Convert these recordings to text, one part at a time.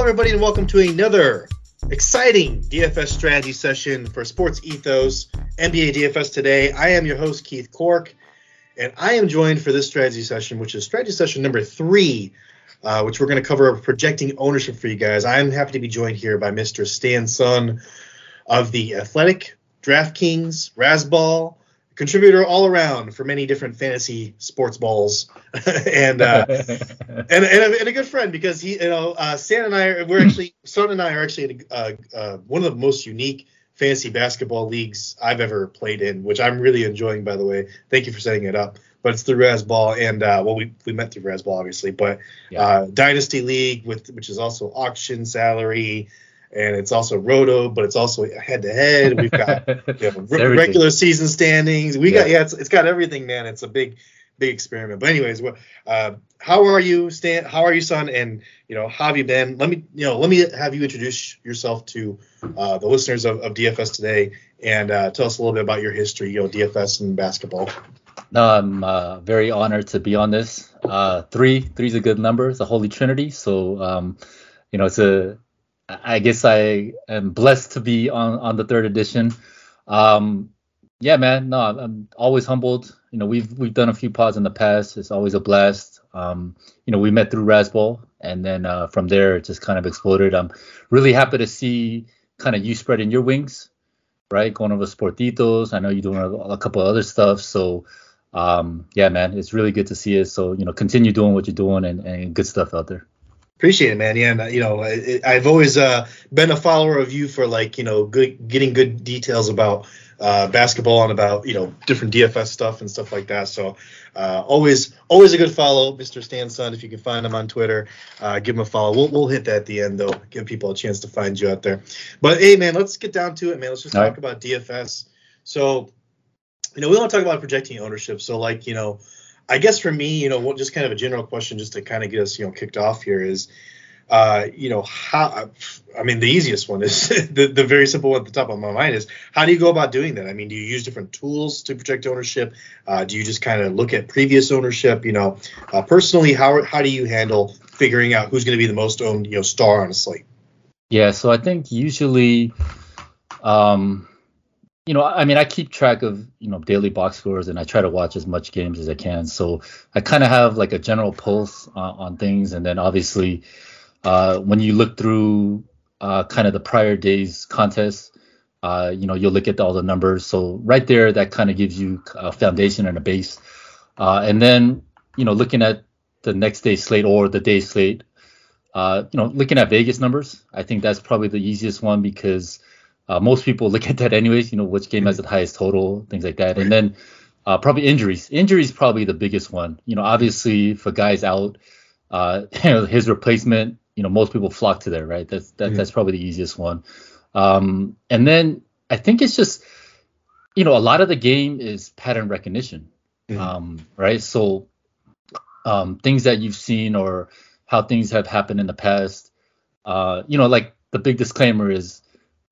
everybody, and welcome to another exciting DFS strategy session for Sports Ethos NBA DFS today. I am your host, Keith Cork, and I am joined for this strategy session, which is strategy session number three, uh, which we're going to cover projecting ownership for you guys. I'm happy to be joined here by Mr. Stan Son of the Athletic, DraftKings, Razzball, contributor all around for many different fantasy sports balls, and, uh, and, and a, and a good friend because he, you know, uh, Stan and I, are, we're actually, Stan and I are actually uh, uh, one of the most unique fantasy basketball leagues I've ever played in, which I'm really enjoying, by the way. Thank you for setting it up. But it's through Razzball, and uh, well, we, we met through Razzball, obviously, but Yeah. uh, Dynasty League, with which is also auction salary, and it's also Roto, but it's also head to head. We've got you know, re- regular season standings. We got Yeah. yeah, it's, it's got everything, man. It's a big, big experiment. But anyways, what, uh, how are you, Stan? How are you, Son? And you know, how have you been? Let me, you know, let me have you introduce yourself to uh, the listeners of, of DFS today, and uh, tell us a little bit about your history, you know, DFS and basketball. No, I'm uh, very honored to be on this. Uh, three, three's a good number. It's a holy trinity. So, um, you know, it's a. I guess I am blessed to be on on the third edition. Um, yeah, man. No, I'm, I'm always humbled. You know, we've we've done a few pods in the past. It's always a blast. Um, you know, we met through Razzball, and then uh, from there it just kind of exploded. I'm really happy to see kind of you spreading your wings, right? Going over Sports Ethos. I know you're doing a, a couple other stuff. So, um, yeah, man, it's really good to see it. So, you know, continue doing what you're doing and, and good stuff out there. Appreciate it, man. Yeah, and, uh, you know, I, I've always uh, been a follower of you for like, you know, good, getting good details about uh, basketball and about you know different DFS stuff and stuff like that. So uh, always, always a good follow, Mr. Stan Son. If you can find him on Twitter, uh, give him a follow. We'll, we'll hit that at the end though, give people a chance to find you out there. But hey, man, let's get down to it, man. Let's just All talk right. about DFS. So, you know, we want to talk about projecting ownership. So, like, you know, I guess for me, you know, just kind of a general question, just to kind of get us, you know, kicked off here is, uh, you know, how? I mean, the easiest one is the, the very simple one at the top of my mind is how do you go about doing that? I mean, do you use different tools to project ownership? Uh, do you just kind of look at previous ownership? You know, uh, personally, how how do you handle figuring out who's going to be the most owned, you know, star on a slate? Yeah, so I think usually, um, you know, I mean, I keep track of you know daily box scores, and I try to watch as much games as I can. So I kind of have like a general pulse on, on things, and then obviously, uh, when you look through uh, kind of the prior days contests, uh, you know, you'll look at all the numbers. So right there, that kind of gives you a foundation and a base. Uh, and then, you know, looking at the next day slate or the day slate, uh, you know, looking at Vegas numbers, I think that's probably the easiest one because uh, most people look at that anyways. You know, which game has the highest total, things like that. And then uh, probably injuries. Injuries probably the biggest one. You know, obviously if a guy's out, uh, you know, his replacement. You know, most people flock to there, right? That's that, Mhm. that's probably the easiest one. Um, and then I think it's just, you know, a lot of the game is pattern recognition, Mhm. um, right? So um, things that you've seen or how things have happened in the past. Uh, you know, like the big disclaimer is,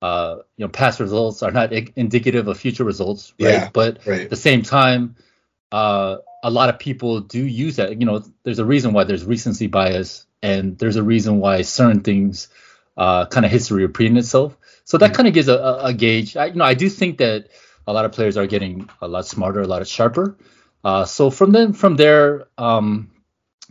uh, you know, past results are not indicative of future results, right? Yeah, but Right. at the same time, uh, a lot of people do use that. You know, there's a reason why there's recency bias, and there's a reason why certain things uh, kind of history repeating itself. So that Mhm. kind of gives a, a, a gauge. I, you know, I do think that a lot of players are getting a lot smarter, a lot sharper. Uh, so from then, from there, um,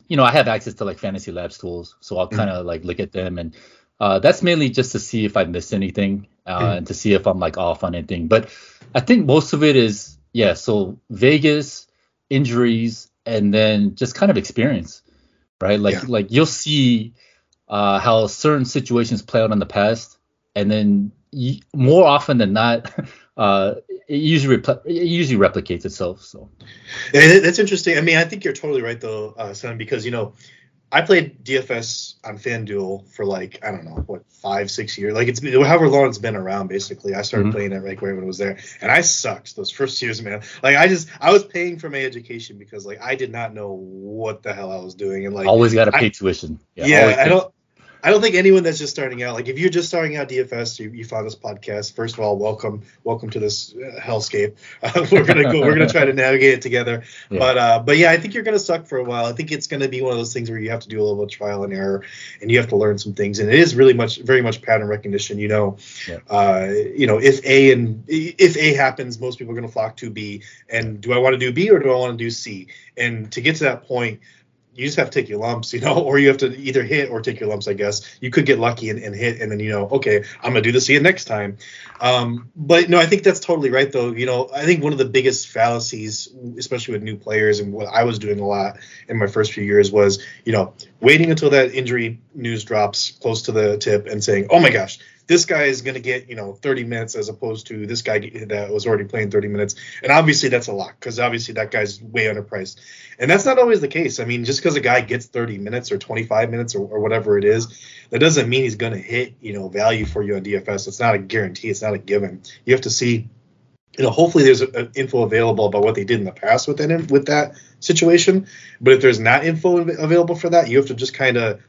you know, I have access to like fantasy labs tools, so I'll kind of like look at them, and uh, that's mainly just to see if I missed anything uh, Mhm. and to see if I'm like off on anything. But I think most of it is yeah. So Vegas injuries and then just kind of experience, right? Like Yeah. like you'll see uh, how certain situations play out in the past, and then y- more often than not, uh, it usually repl- it usually replicates itself. So And that's interesting. I mean, I think you're totally right though, uh, Sam, because you know, I played DFS on FanDuel for like I don't know what five, six years. Like it's been however long it's been around. Basically, I started Mhm. playing it like right when it was there, and I sucked those first years, man. Like I just I was paying for my education because like I did not know what the hell I was doing, and like always got to I- pay tuition. yeah, always I don't. I don't think anyone that's just starting out, like if you're just starting out DFS, you, you found this podcast. First of all, welcome, welcome to this uh, hellscape. Uh, we're gonna go, we're gonna try to navigate it together. Yeah. But uh, but yeah, I think you're gonna suck for a while. I think it's gonna be one of those things where you have to do a little trial and error, and you have to learn some things. And it is really much, very much pattern recognition. You know, yeah. uh, you know, if A and if A happens, most people are gonna flock to B. And do I want to do B or do I want to do C? And to get to that point you just have to take your lumps, you know, or you have to either hit or take your lumps, I guess. You could get lucky and, and hit, and then you know, okay, I'm gonna do this again next time. Um, but no, I think that's totally right, though. You know, I think one of the biggest fallacies, especially with new players, and what I was doing a lot in my first few years was, you know, waiting until that injury news drops close to the tip and saying, oh my gosh, this guy is going to get you know 30 minutes as opposed to this guy that was already playing 30 minutes. And obviously that's a lot because obviously that guy's way underpriced. And that's not always the case. I mean just because a guy gets 30 minutes or 25 minutes or, or whatever it is that doesn't mean he's going to hit you know value for you on dfs it's not a guarantee. It's not a given. You have to see you know, hopefully there's a, a info available about what they did in the past with that with that situation. But if there's not info available for that, you have to just kind of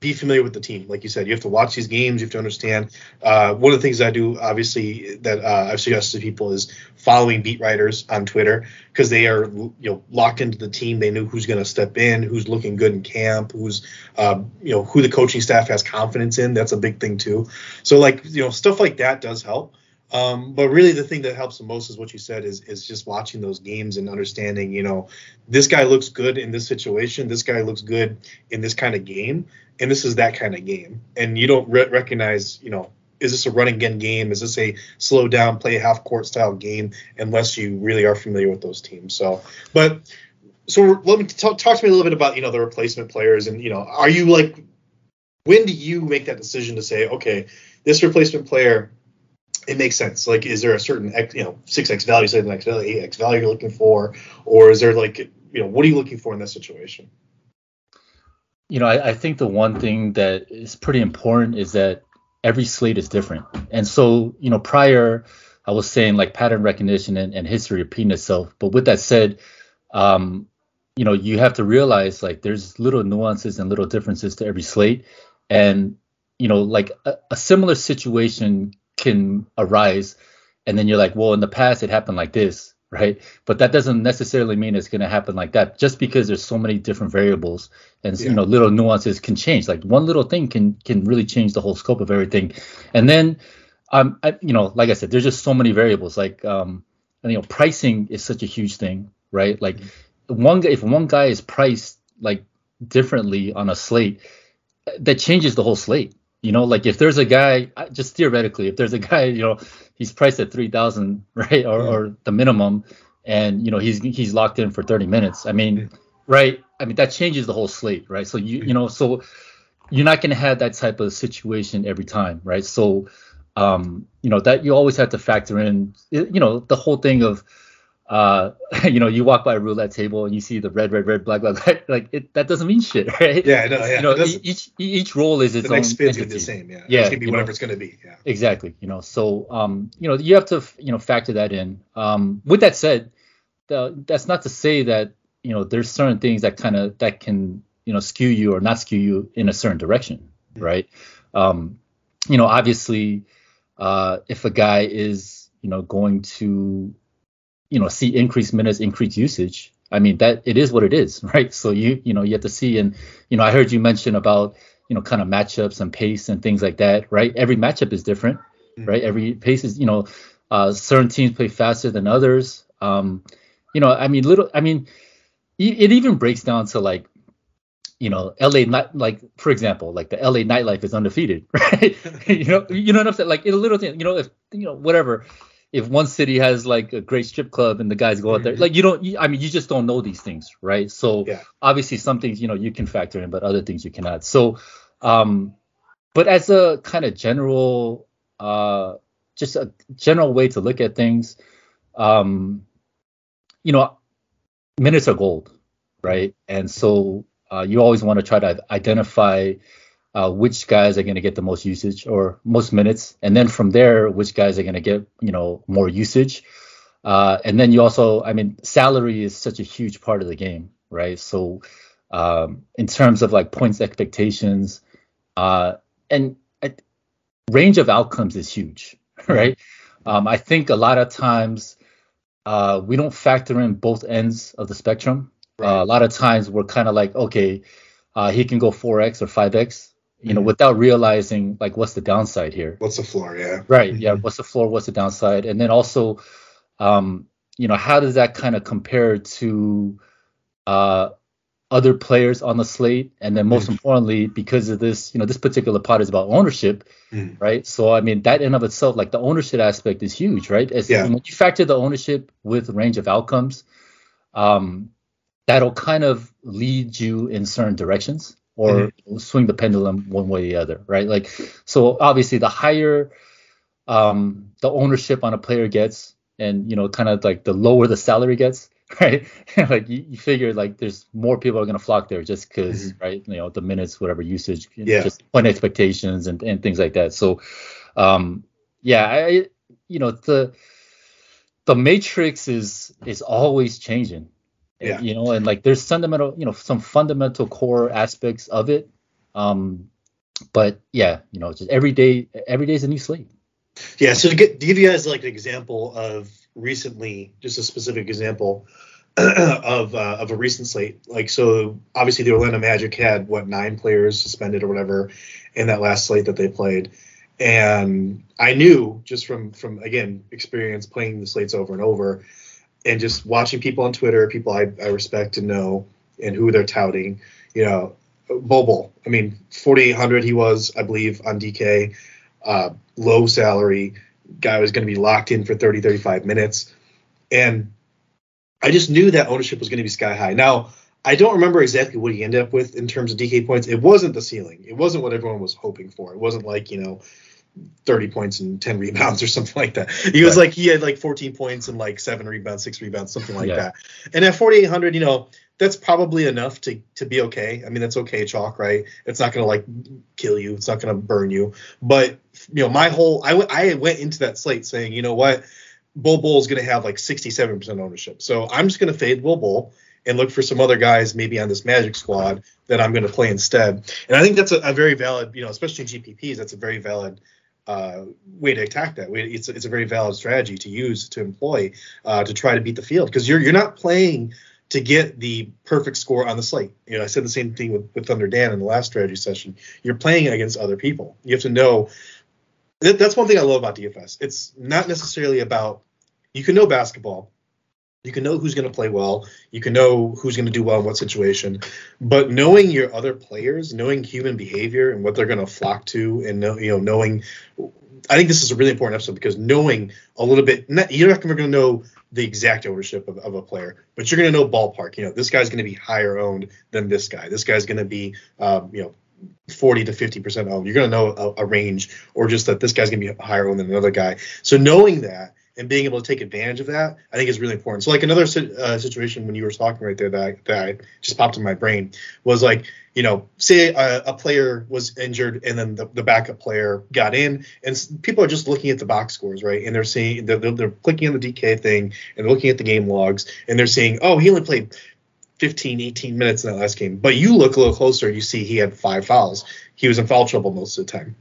be familiar with the team. Like you said, you have to watch these games. You have to understand. Uh, one of the things I do, obviously, that uh, I've suggested to people is following beat writers on Twitter because they are, you know, locked into the team. They know who's going to step in, who's looking good in camp, who's, uh, you know, who the coaching staff has confidence in. That's a big thing too. So, like, you know, stuff like that does help. Um, but really, the thing that helps the most is what you said is is just watching those games and understanding. You know, this guy looks good in this situation. This guy looks good in this kind of game, and this is that kind of game. And you don't re- recognize, you know, is this a running again game? Is this a slow down, play half court style game? Unless you really are familiar with those teams. So, but so let me talk to me a little bit about you know the replacement players and you know are you like when do you make that decision to say okay this replacement player it makes sense. Like, is there a certain X, you know, six X value, seven X value, eight X value you're looking for, or is there like, you know, what are you looking for in that situation? You know, I, I think the one thing that is pretty important is that every slate is different, and so you know, prior I was saying like pattern recognition and, and history repeating itself, but with that said, um, you know, you have to realize like there's little nuances and little differences to every slate, and you know, like a, a similar situation can arise. And then you're like well in the past it happened like this right? But that doesn't necessarily mean it's going to happen like that. Just because there's so many different variables and yeah. you know little nuances can change. Like one little thing can can really change the whole scope of everything. And then um I, you know like i said there's just so many variables. Like um and, you know pricing is such a huge thing right? Like mm-hmm. one guy if one guy is priced like differently on a slate that changes the whole slate you know, like if there's a guy, just theoretically, if there's a guy, you know, he's priced at three thousand, right, or, yeah. or the minimum, and you know he's he's locked in for 30 minutes. I mean, right? I mean that changes the whole slate, right? So you you know, so you're not going to have that type of situation every time, right? So, um, you know that you always have to factor in, you know, the whole thing of uh, you know, you walk by a roulette table and you see the red, red, red, black, black, black like it, that doesn't mean shit, right? Yeah, no, yeah. You know, each each roll is its the next own entity. the same, yeah. Yeah, it's gonna be whatever know, it's gonna be. Yeah. Exactly. You know, so um, you know, you have to you know factor that in. Um, with that said, the, that's not to say that you know there's certain things that kind of that can you know skew you or not skew you in a certain direction, mm-hmm. right? Um, you know, obviously, uh, if a guy is you know going to you know see increased minutes, increased usage, I mean that it is what it is, right? So you you know you have to see and you know I heard you mention about you know kind of matchups and pace and things like that, right? Every matchup is different, mm-hmm. right? Every pace is you know uh, certain teams play faster than others. Um, you know I mean little I mean it even breaks down to like you know, LA night like for example, like the LA nightlife is undefeated, right? you know, you know what I'm saying? Like in a little thing, you know, if you know whatever, if one city has like a great strip club and the guys go out there, mm-hmm. like you don't, I mean, you just don't know these things, right? So yeah. obviously some things you know you can factor in, but other things you cannot. So, um, but as a kind of general, uh, just a general way to look at things, um, you know, minutes are gold, right? And so uh, you always want to try to identify uh, which guys are going to get the most usage or most minutes, and then from there, which guys are going to get you know more usage. Uh, and then you also, I mean, salary is such a huge part of the game, right? So um, in terms of like points expectations, Uh, and range of outcomes is huge, right? Um, I think a lot of times uh, we don't factor in both ends of the spectrum. Right. Uh, a lot of times we're kind of like, okay, uh, he can go 4x or 5x, you mm-hmm. know, without realizing like what's the downside here. What's the floor? Yeah. Right. Yeah. Mm-hmm. What's the floor? What's the downside? And then also, um, you know, how does that kind of compare to uh, other players on the slate, and then most mm. importantly, because of this, you know, this particular part is about ownership, mm. right? So I mean, that in of itself, like the ownership aspect is huge, right? As, yeah. When you factor the ownership with range of outcomes, um, that'll kind of lead you in certain directions or mm-hmm. swing the pendulum one way or the other, right? Like, so obviously, the higher um, the ownership on a player gets, and you know, kind of like the lower the salary gets, right? like you, you, figure like there's more people are gonna flock there just because, mm-hmm. right? You know, the minutes, whatever usage, yeah. just point expectations and, and things like that. So, um, yeah, I, you know, the the matrix is is always changing. Yeah. You know, and like there's fundamental, you know, some fundamental core aspects of it. Um, but yeah, you know, just every day, every day is a new slate. Yeah. So to, get, to give you guys like an example of recently, just a specific example of uh, of a recent slate. Like so, obviously the Orlando Magic had what nine players suspended or whatever in that last slate that they played, and I knew just from from again experience playing the slates over and over, and just watching people on Twitter, people I, I respect and know, and who they're touting. You know, Bol Bol. I mean, 4,800 he was, I believe, on DK. Uh, low salary guy was going to be locked in for 30, 35 minutes. And I just knew that ownership was going to be sky high. Now, I don't remember exactly what he ended up with in terms of DK points. It wasn't the ceiling. It wasn't what everyone was hoping for. It wasn't like, you know, 30 points and 10 rebounds or something like that. He was right. like, he had like 14 points and like seven rebounds, six rebounds, something like yeah. that. And at 4,800, you know, that's probably enough to to be okay. I mean, that's okay chalk, right? It's not gonna like kill you. It's not gonna burn you. But you know, my whole I, w- I went into that slate saying, you know what, Bol Bol is gonna have like 67% ownership. So I'm just gonna fade Bol Bol and look for some other guys maybe on this Magic squad that I'm gonna play instead. And I think that's a, a very valid, you know, especially in GPPs, that's a very valid uh, way to attack that. It's it's a very valid strategy to use to employ uh, to try to beat the field because you're you're not playing to get the perfect score on the slate. You know, I said the same thing with, with Thunder Dan in the last strategy session. You're playing against other people. You have to know. That, that's one thing I love about DFS. It's not necessarily about you can know basketball, you can know who's going to play well, you can know who's going to do well in what situation, but knowing your other players, knowing human behavior and what they're going to flock to, and know, you know, knowing. I think this is a really important episode because knowing a little bit, you're not going to know the exact ownership of, of a player, but you're going to know ballpark. You know, this guy's going to be higher owned than this guy. This guy's going to be, um, you know, 40 to 50 percent owned. You're going to know a, a, range, or just that this guy's going to be higher owned than another guy. So knowing that and being able to take advantage of that, I think is really important. So like another uh, situation when you were talking right there that that I just popped in my brain was like you know, say a, a, player was injured and then the, the, backup player got in, and people are just looking at the box scores, right? And they're seeing they're, they're clicking on the DK thing and looking at the game logs, and they're saying, oh, he only played 15, 18 minutes in that last game. But you look a little closer, you see he had five fouls. He was in foul trouble most of the time.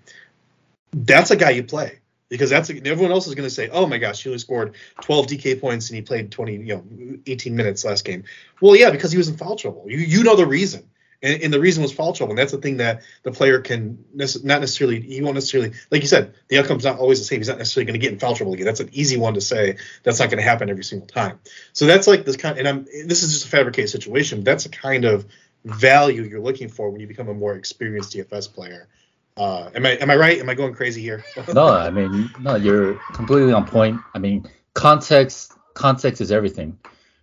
That's a guy you play because that's everyone else is going to say, "Oh my gosh, he only scored 12 DK points and he played 20, you know, 18 minutes last game." Well, yeah, because he was in foul trouble. You you know the reason and, and, the reason was foul trouble. And that's the thing that the player can not necessarily he won't necessarily like you said the outcome's not always the same. He's not necessarily going to get in foul trouble again. That's an easy one to say. That's not going to happen every single time. So that's like this kind. And I'm this is just a fabricated situation. That's a kind of value you're looking for when you become a more experienced DFS player. Uh, am I am I right? Am I going crazy here? no, I mean no, you're completely on point. I mean context context is everything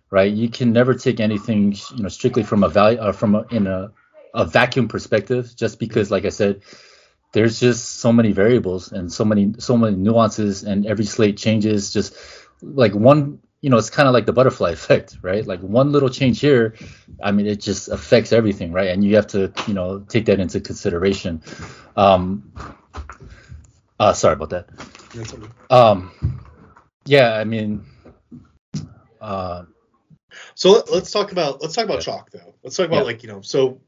right? You can never take anything, you know, strictly from a value uh, from a, in a, a vacuum perspective, just because, like I said, there's just so many variables and so many so many nuances, and every slate changes. Just like one, you know, it's kind of like the butterfly effect, right? Like one little change here, I mean, it just affects everything, right? And you have to, you know, take that into consideration. Um, uh, sorry about that. Um, yeah, I mean, uh, so let, us talk about let's talk about chalk though. Let's talk about yeah. like you know so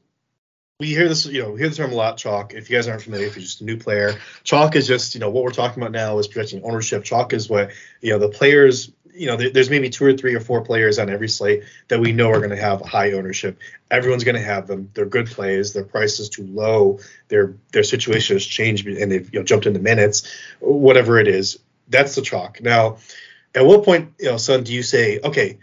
we hear this, you know, we hear the term a lot, chalk. If you guys aren't familiar, if you're just a new player, chalk is just, you know, what we're talking about now is projecting ownership. Chalk is what, you know, the players, you know, there, there's maybe two or three or four players on every slate that we know are going to have high ownership. Everyone's going to have them. They're good plays. Their price is too low. Their their situation has changed and they've you know jumped into minutes, whatever it is. That's the chalk. Now, at what point, you know, Son, do you say, okay,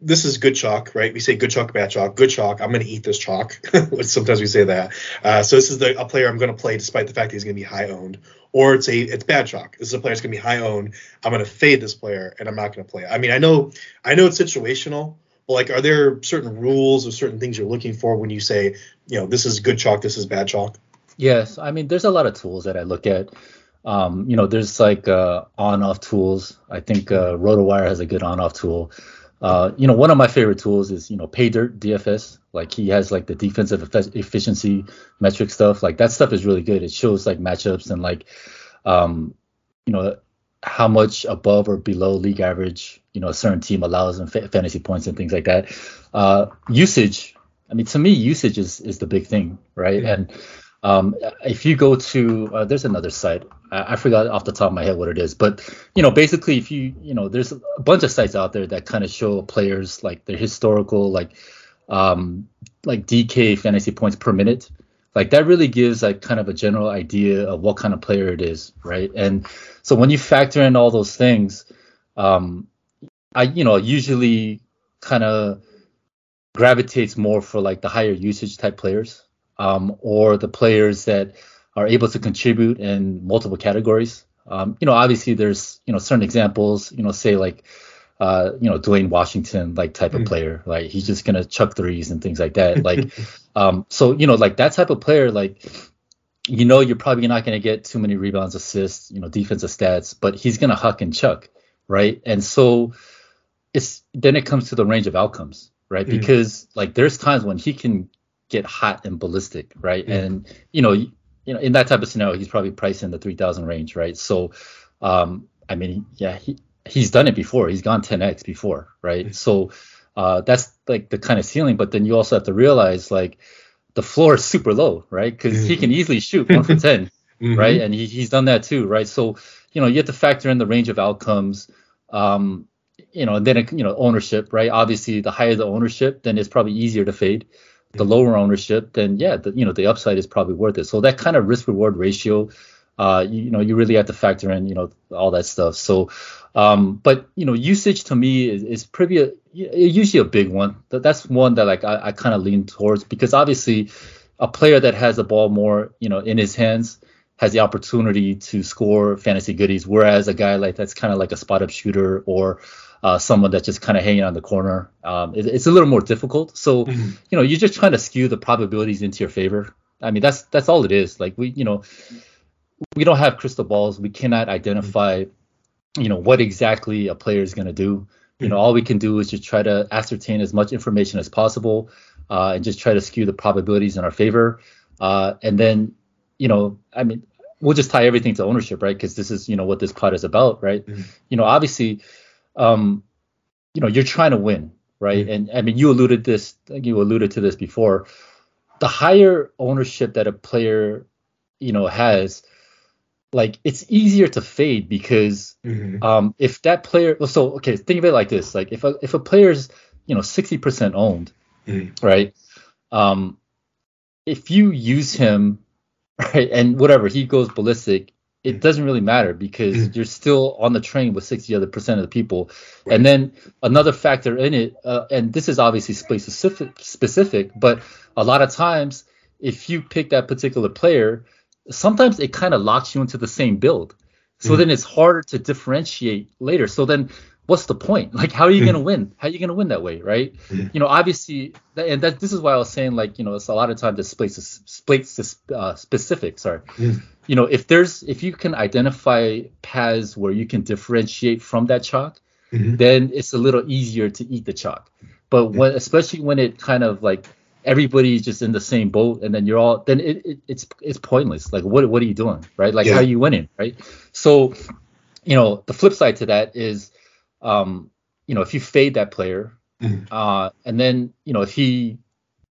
this is good chalk, right? We say good chalk, bad chalk, good chalk. I'm going to eat this chalk. Sometimes we say that. Uh, so this is the, a player I'm going to play despite the fact that he's going to be high owned. Or it's a it's bad chalk. This is a player that's going to be high owned. I'm going to fade this player and I'm not going to play. I mean, I know I know it's situational, but like, are there certain rules or certain things you're looking for when you say, you know, this is good chalk, this is bad chalk? Yes, I mean, there's a lot of tools that I look at. Um, you know, there's like uh, on-off tools. I think uh, RotoWire has a good on-off tool. Uh, you know, one of my favorite tools is you know PayDirt DFS. Like he has like the defensive efficiency metric stuff. Like that stuff is really good. It shows like matchups and like, um, you know, how much above or below league average you know a certain team allows in fa- fantasy points and things like that. Uh, usage. I mean, to me, usage is is the big thing, right? Yeah. And um, if you go to uh, there's another site I, I, forgot off the top of my head what it is, but you know basically if you you know there's a bunch of sites out there that kind of show players like their historical like um, like DK fantasy points per minute. Like that really gives like kind of a general idea of what kind of player it is, right? And so when you factor in all those things, um, I you know usually kind of gravitates more for like the higher usage type players um, or the players that are able to contribute in multiple categories. Um, you know, obviously there's you know certain examples. You know, say like uh, you know Duane Washington like type of mm. player, like he's just gonna chuck threes and things like that. Like, um, so you know like that type of player, like you know you're probably not gonna get too many rebounds, assists, you know defensive stats, but he's gonna huck and chuck, right? And so it's then it comes to the range of outcomes, right? Mm. Because like there's times when he can get hot and ballistic, right? Yeah. And you know, you know, in that type of scenario, he's probably priced in the 3,000 range, right? So, um, I mean, yeah, he he's done it before. He's gone 10x before, right? Mm-hmm. So, uh, that's like the kind of ceiling. But then you also have to realize like the floor is super low, right? Because mm-hmm. he can easily shoot one for 10, mm-hmm. right? And he, he's done that too, right? So, you know, you have to factor in the range of outcomes. Um, you know, and then you know ownership, right? Obviously, the higher the ownership, then it's probably easier to fade the lower ownership, then yeah, the, you know the upside is probably worth it. So that kind of risk reward ratio, uh, you, you, know, you really have to factor in, you know, all that stuff. So, um, but you know, usage to me is, is pretty usually a big one. That's one that like I, I kind of lean towards because obviously a player that has the ball more, you know, in his hands has the opportunity to score fantasy goodies, whereas a guy like that's kind of like a spot up shooter or uh, someone that's just kind of hanging on the corner. Um, it, it's a little more difficult. So, mm-hmm. you know, you're just trying to skew the probabilities into your favor. I mean, that's that's all it is. Like we, you know, we don't have crystal balls. We cannot identify, you know, what exactly a player is going to do. You know, all we can do is just try to ascertain as much information as possible, uh, and just try to skew the probabilities in our favor. Uh, and then, you know, I mean, we'll just tie everything to ownership, right? Because this is, you know, what this pod is about, right? Mm-hmm. You know, obviously, um, you know, you're trying to win, right? Mm-hmm. And I mean, you alluded this, you alluded to this before. The higher ownership that a player, you know, has, like it's easier to fade because mm-hmm. um, if that player, so okay, think of it like this: like if a if a player's, you know, 60% owned, mm-hmm. right? Um, if you use him, right, and whatever he goes ballistic, it doesn't really matter because mm. you're still on the train with 60 other percent of the people. Right. And then another factor in it, uh, and this is obviously space specific, specific, but a lot of times if you pick that particular player, sometimes it kind of locks you into the same build. So mm. then it's harder to differentiate later. So then what's the point? Like, how are you going to win? How are you going to win that way, right? You know, obviously, and that this is why I was saying, like, you know, it's a lot of times displays displays uh, specific. Sorry, you know, if there's if you can identify paths where you can differentiate from that chalk, mm-hmm. then it's a little easier to eat the chalk. But when, especially when it kind of like everybody's just in the same boat and then you're all then it, it it's it's pointless like what what are you doing right like yeah. how are you winning right so you know the flip side to that is um, you know, if you fade that player, mm-hmm. uh, and then you know if he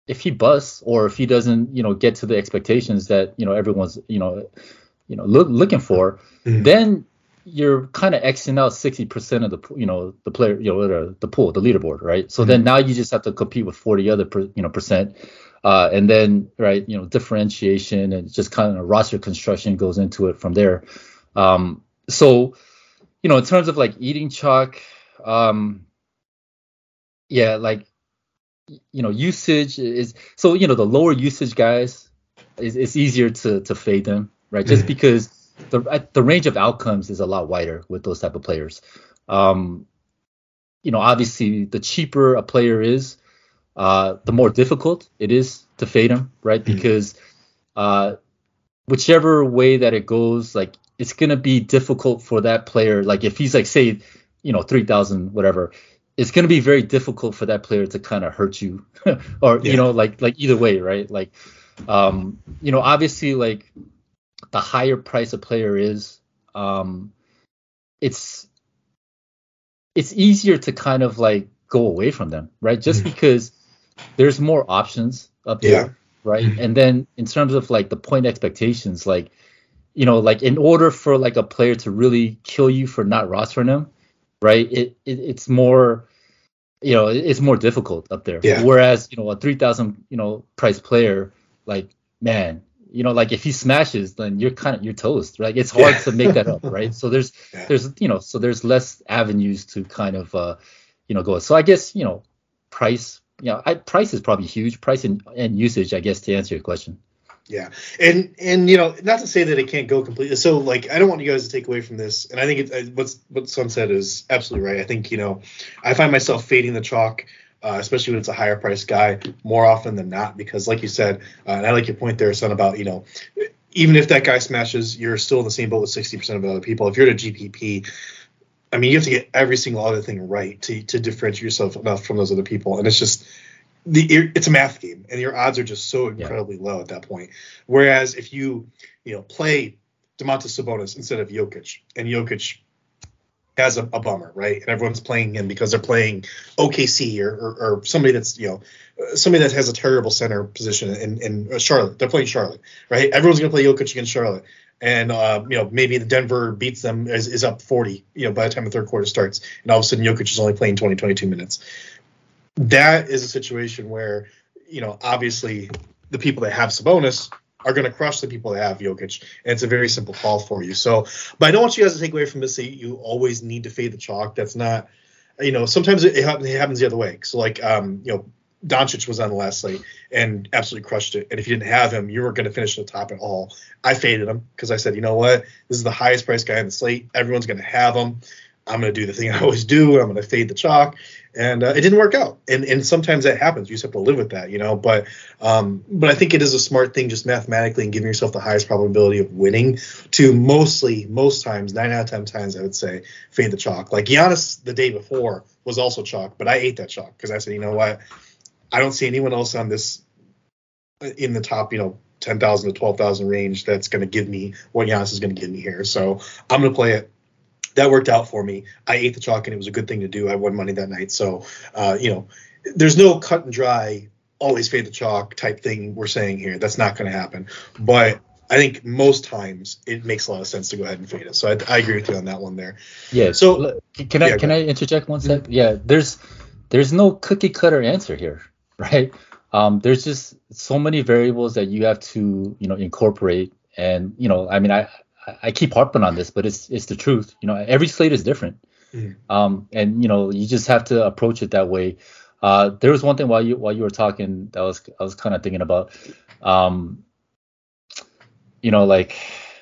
if he busts or if he doesn't, you know, get to the expectations that you know everyone's, you know, you know, look, looking for, mm-hmm. then you're kind of xing out 60% of the you know the player you know the, the pool the leaderboard right so mm-hmm. then now you just have to compete with 40 other per, you know percent uh, and then right you know differentiation and just kind of roster construction goes into it from there um, so you know in terms of like eating chalk um, yeah like you know usage is so you know the lower usage guys is it's easier to to fade them right just mm. because the the range of outcomes is a lot wider with those type of players um, you know obviously the cheaper a player is uh, the more difficult it is to fade him right mm. because uh, whichever way that it goes like it's gonna be difficult for that player like if he's like say you know 3000 whatever it's going to be very difficult for that player to kind of hurt you. Or yeah. you know like like either way right? Like um you know obviously like the higher price a player is um it's it's easier to kind of like go away from them right? Just mm-hmm. because there's more options up there right? And then in terms of like the point expectations like you know like in order for like a player to really kill you for not rostering him right? It, it it's more you know it's more difficult up there. Yeah. Whereas you know a three thousand you know price player like man you know like if he smashes then you're kind of you're toast right it's hard yeah. to make that up right so there's yeah. there's you know so there's less avenues to kind of uh you know go so i guess you know price you know I, price is probably huge price and, and usage i guess to answer your question yeah, and and you know, not to say that it can't go completely. So like, I don't want you guys to take away from this, and I think it, what's what Son said is absolutely right. I think you know, I find myself fading the chalk, uh, especially when it's a higher price guy, more often than not, because like you said, uh, and I like your point there, Son, about you know, even if that guy smashes, you're still in the same boat with 60% of other people. If you're at a GPP, I mean, you have to get every single other thing right to to differentiate yourself enough from those other people, and it's just the it's a math game and your odds are just so incredibly yeah. low at that point. Whereas if you you know play Domantas Sabonis instead of Jokic and Jokic has a, a, bummer, right? And everyone's playing him because they're playing OKC or, or, or, somebody that's you know somebody that has a terrible center position in, in Charlotte. They're playing Charlotte, right? Everyone's gonna play Jokic against Charlotte. And uh, you know maybe the Denver beats them is, is up 40 you know by the time the third quarter starts and all of a sudden Jokic is only playing 20 22 minutes that is a situation where, you know, obviously the people that have Sabonis are going to crush the people that have Jokic, and it's a very simple call for you. So, but I don't want you guys to take away from this that you always need to fade the chalk. That's not, you know, sometimes it, it happens the other way. So, like, um, you know, Doncic was on the last slate and absolutely crushed it. And if you didn't have him, you were going to finish at the top at all. I faded him because I said, you know what, this is the highest priced guy on the slate. Everyone's going to have him. I'm going to do the thing I always do. I'm going to fade the chalk, and uh, it didn't work out. And and sometimes that happens. You just have to live with that, you know. But um, but I think it is a smart thing, just mathematically, and giving yourself the highest probability of winning. To mostly, most times, nine out of ten times, I would say fade the chalk. Like Giannis the day before was also chalk, but I ate that chalk because I said, you know what, I don't see anyone else on this uh, in the top, you know, 10,000 to 12,000 range that's going to give me what Giannis is going to give me here. So I'm going to play it that worked out for me. I ate the chalk and it was a good thing to do. I won money that night. So, uh, you know, there's no cut and dry, always fade the chalk type thing we're saying here. That's not going to happen. But I think most times it makes a lot of sense to go ahead and fade it. So I, I agree with you on that one there. Yeah. So can I yeah, can I interject one sec? Mm-hmm. Yeah. There's there's no cookie cutter answer here, right? Um, there's just so many variables that you have to you know incorporate, and you know I mean I I keep harping on this, but it's it's the truth. You know, every slate is different, mm. um, and you know you just have to approach it that way. Uh, there was one thing while you while you were talking that was I was kind of thinking about, um, you know, like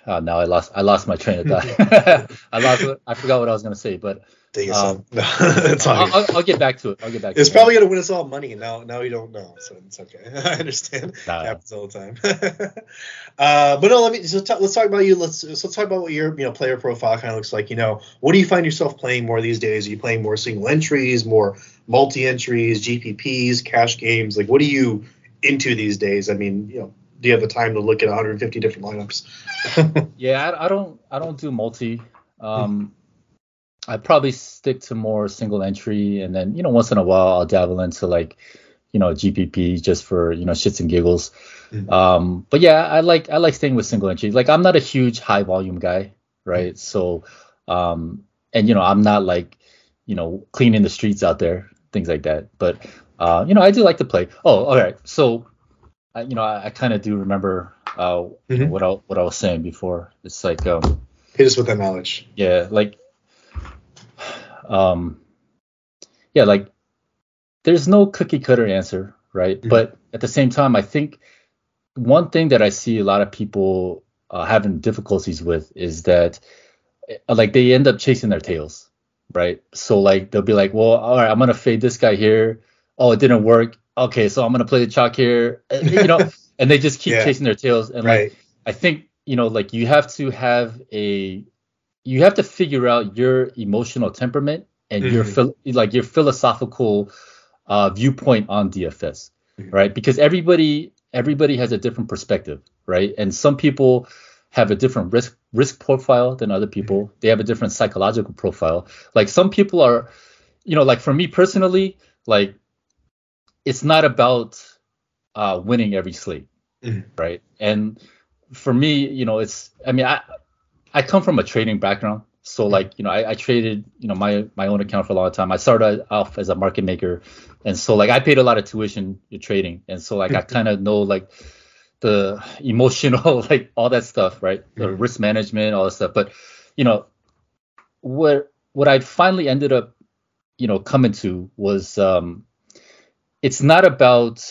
uh, now I lost I lost my train of thought. I lost I forgot what I was gonna say, but Um, no, it's I'll, I'll, I'll, get back to it. I'll get back. It's probably gonna win us all money, and now now you don't know, so it's okay. I understand. Nah. It happens all the time. uh, but no, let me so t- let's talk about you. Let's let's talk about what your you know player profile kind of looks like. You know, what do you find yourself playing more these days? Are you playing more single entries, more multi entries, GPPs, cash games? Like, what are you into these days? I mean, you know, do you have the time to look at 150 different lineups? yeah, I, I, don't I don't do multi. Um, I probably stick to more single entry, and then you know once in a while I'll dabble into like you know GPP just for you know shits and giggles. Mhm. Um, but yeah, I like I like staying with single entry. Like I'm not a huge high volume guy, right? So, um, and you know I'm not like you know cleaning the streets out there, things like that. But uh, you know I do like to play. Oh, all right. So, I, you know I, I kind of do remember uh Mhm. what I what I was saying before. It's like um Hit us with that knowledge. yeah like um yeah like there's no cookie cutter answer right? Mhm. but at the same time i think one thing that i see a lot of people uh, having difficulties with is that uh, like they end up chasing their tails right? So like they'll be like well all right i'm gonna fade this guy here. Oh it didn't work. Okay so i'm gonna play the chalk here. Uh, you know and they just keep Yeah. chasing their tails and like I think you know, like you have to have a, you have to figure out your emotional temperament and your Mhm. phil- like your philosophical uh, viewpoint on DFS, Mhm. right? Because everybody everybody has a different perspective, right? And some people have a different risk risk profile than other people. They have a different psychological profile. Like some people are, you know, like for me personally, like it's not about uh, winning every slate Mhm. right? And for me, you know, it's I mean, I I come from a trading background, so like you know, I, I traded you know my my own account for a long time. I started off as a market maker, and so like I paid a lot of tuition in trading, and so like I kind of know like the emotional like all that stuff, right? The Mhm. risk management, all that stuff. But you know, what what I finally ended up you know coming to was um it's not about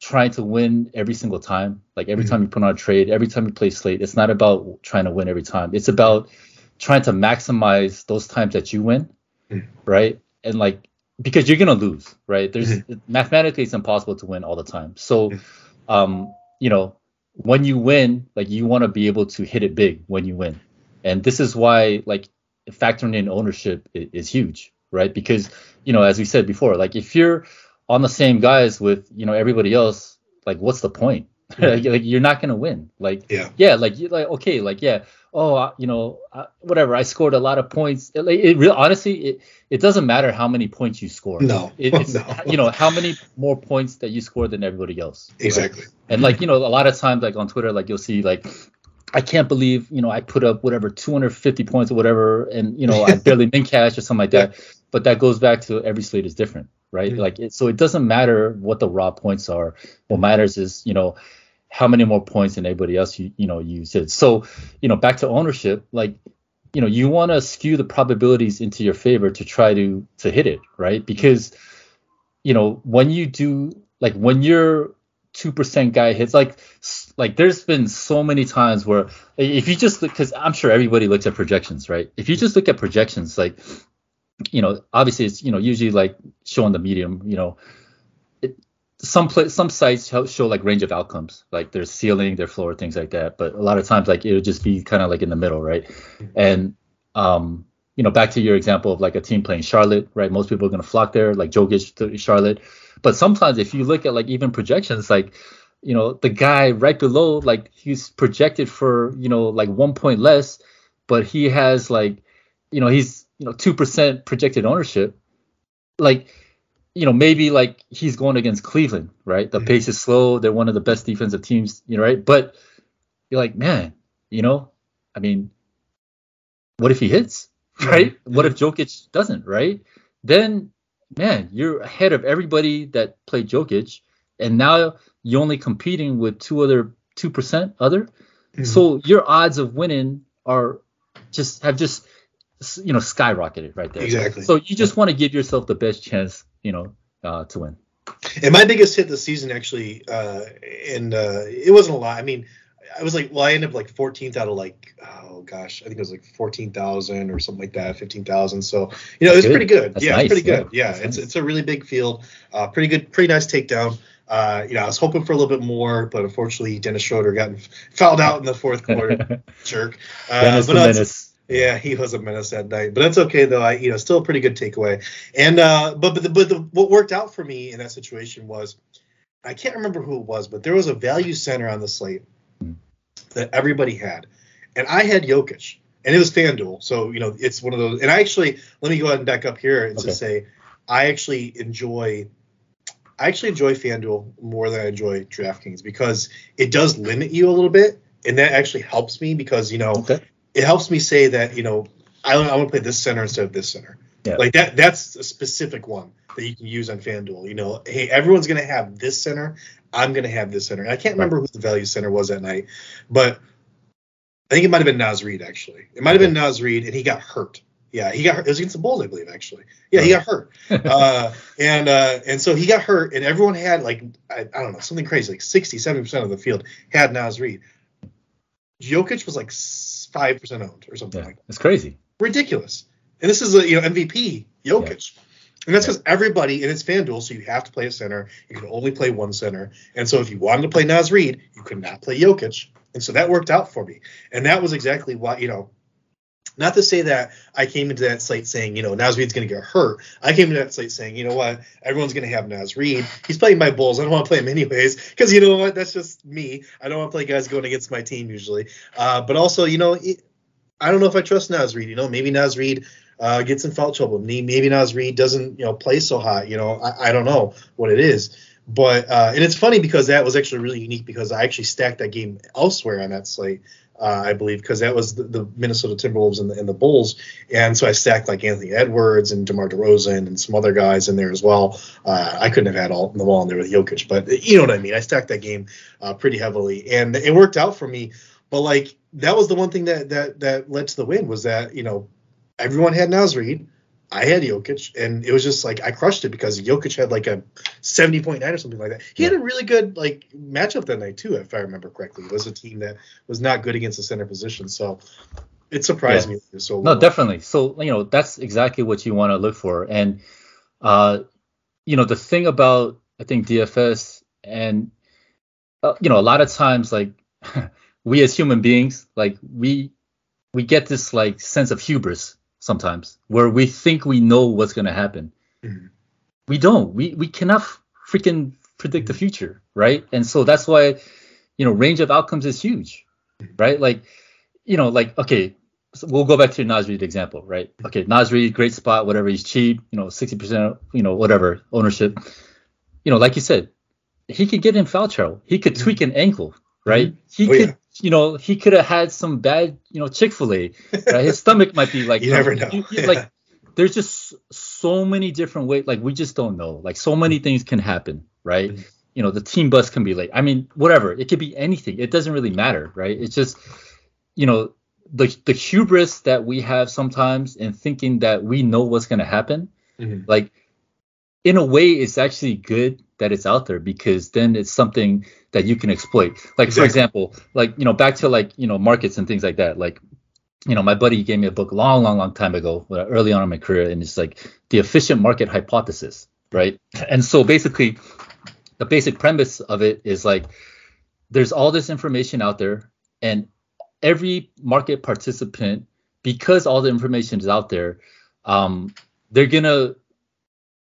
trying to win every single time. Like every Mhm. time you put on a trade, every time you play slate, it's not about trying to win every time. It's about trying to maximize those times that you win, Mhm. right? And like because you're gonna lose, right? There's mathematically it's impossible to win all the time. So, Mhm. um, you know, when you win, like you want to be able to hit it big when you win, and this is why like factoring in ownership is, is huge, right? Because you know, as we said before, like if you're on the same guys with you know everybody else, like what's the point? like you're not gonna win. Like Yeah. yeah, like you like okay, like yeah, oh, I- you know, uh, whatever. I scored a lot of points. It, like, it real honestly, it it doesn't matter how many points you score. No. it, it's No. you know how many more points that you score than everybody else. right? Exactly. And like you know, a lot of times like on Twitter, like you'll see like. I can't believe, you know, I put up whatever 250 points or whatever, and you know, I barely min cash or something like that. But that goes back to every slate is different, right? Mhm. Like, it, so it doesn't matter what the raw points are. What matters is, you know, how many more points than everybody else you you know uses. So, you know, back to ownership, like, you know, you want to skew the probabilities into your favor to try to to hit it, right? Because, you know, when you do like when your two percent guy hits, like like there's been so many times where if you just look, because I'm sure everybody looks at projections, right? If you just look at projections, like you know, obviously it's you know usually like showing the medium, you know, it, some pla some sites help show like range of outcomes, like their ceiling, their floor, things like that. But a lot of times like it would just be kind of like in the middle, right? And um, you know, back to your example of like a team playing Charlotte, right? Most people are gonna flock there, like Jokic to Charlotte. But sometimes if you look at like even projections, like you know, the guy right below, like he's projected for you know like one point less, but he has like you know he's you know two percent projected ownership, like you know maybe like he's going against Cleveland, right? The Mhm. pace is slow. They're one of the best defensive teams, you know, right? But you're like, man, you know, I mean, what if he hits, right? What if Jokic doesn't, right? Then, man, you're ahead of everybody that played Jokic, and now you're only competing with two other two percent other. Mhm. So your odds of winning are just have just you know skyrocketed right there. Exactly. So you just want to give yourself the best chance, you know, uh, to win. And my biggest hit this season actually, uh, and uh, it wasn't a lot. I mean, I was like, well, I ended up like 14th out of like, oh gosh, I think it was like 14,000 or something like that, 15,000. So you know, it was Good. pretty good. That's yeah, nice, it's pretty good. yeah. Yeah, it's nice. it's a really big field. Uh, pretty good, pretty nice takedown. Uh, you know, I was hoping for a little bit more, but unfortunately, Dennis Schroeder got fouled out in the fourth quarter. jerk. Uh, Dennis but the no, menace. Yeah, he was a menace that night, but that's okay though. I, you know, still a pretty good takeaway. And uh, but but, the, but the, what worked out for me in that situation was, I can't remember who it was, but there was a value center on the slate that everybody had, and I had Jokic, and it was FanDuel, so you know it's one of those. And I actually let me go ahead and back up here and Okay. just say, I actually enjoy I actually enjoy FanDuel more than I enjoy DraftKings because it does limit you a little bit, and that actually helps me because you know Okay. It helps me say that you know I, I want to play this center instead of this center. Yeah. Like that that's a specific one that you can use on FanDuel. You know, hey, everyone's gonna have this center. I'm gonna have this center. And I can't remember who the value center was that night, but I think it might have been Naz Reid actually. It might have been Naz Reid, and he got hurt. Yeah, he got hurt. It was against the Bulls, I believe, actually. Yeah, he got hurt. uh, and uh, and so he got hurt, and everyone had like I, I don't know something crazy, like 60, 70 percent of the field had Naz Reid. Jokic was like five percent owned or something Yeah, like that. it's crazy. Ridiculous. And this is a you know MVP Jokic. And that's because everybody and it's FanDuel, so you have to play a center. You can only play one center. And so if you wanted to play Naz Reid, you could not play Jokic. And so that worked out for me. And that was exactly why, you know, not to say that I came into that slate saying, you know, Naz Reid's going to get hurt. I came into that slate saying, you know what, everyone's going to have Naz Reid. He's playing my Bulls. I don't want to play him anyways because you know what, that's just me. I don't want to play guys going against my team usually. Uh, but also, you know, I don't know if I trust Naz Reid. You know, maybe Naz Reid uh, gets in foul trouble. Maybe, maybe Naz Reid doesn't, you know, play so hot. You know, I, I don't know what it is. But uh, and it's funny because that was actually really unique because I actually stacked that game elsewhere on that slate. Uh, I believe because that was the, the Minnesota Timberwolves and the, and the Bulls, and so I stacked like Anthony Edwards and DeMar DeRozan and some other guys in there as well. Uh, I couldn't have had all the all in there with Jokic, but you know what I mean. I stacked that game uh, pretty heavily, and it worked out for me. But like that was the one thing that that that led to the win was that you know everyone had Naz Reid. I had Jokic, and it was just like I crushed it because Jokic had like a seventy point nine or something like that. He had a really good like matchup that night too, if I remember correctly. It was a team that was not good against the center position, so it surprised Yeah. me. So No, definitely. So you know that's exactly what you want to look for, and uh, you know the thing about I think DFS and uh, you know a lot of times like we as human beings like we we get this like sense of hubris sometimes where we think we know what's going to happen. Mhm. We don't. We we cannot freaking predict the mm-hmm. future, right? And so that's why you know range of outcomes is huge, mm-hmm. right? Like you know like okay so we'll go back to your example, right? Mm-hmm. Okay, Naz Reid, great spot, whatever. He's cheap, you know, 60%, you know, whatever ownership. You know, like you said, he could get in foul trouble. He could tweak an ankle, right? He Oh, could, yeah. You know, he could have had some bad, you know, Chick Fil A. Right? His stomach might be like, You never know. you- like, there's just so many different ways. Like, we just don't know. Like, so many things can happen, right? Mhm. You know, the team bus can be late. I mean, whatever. It could be anything. It doesn't really matter, right? It's just, you know, the the hubris that we have sometimes in thinking that we know what's going to happen Mhm. like in a way it's actually good that it's out there because then it's something that you can exploit. Like for example like you know back to like you know markets and things like that. Like you know my buddy gave me a book long long long time ago uh, early on in my career and it's like the efficient market hypothesis right? And so basically the basic premise of it is like there's all this information out there and every market participant because all the information is out there um, they're gonna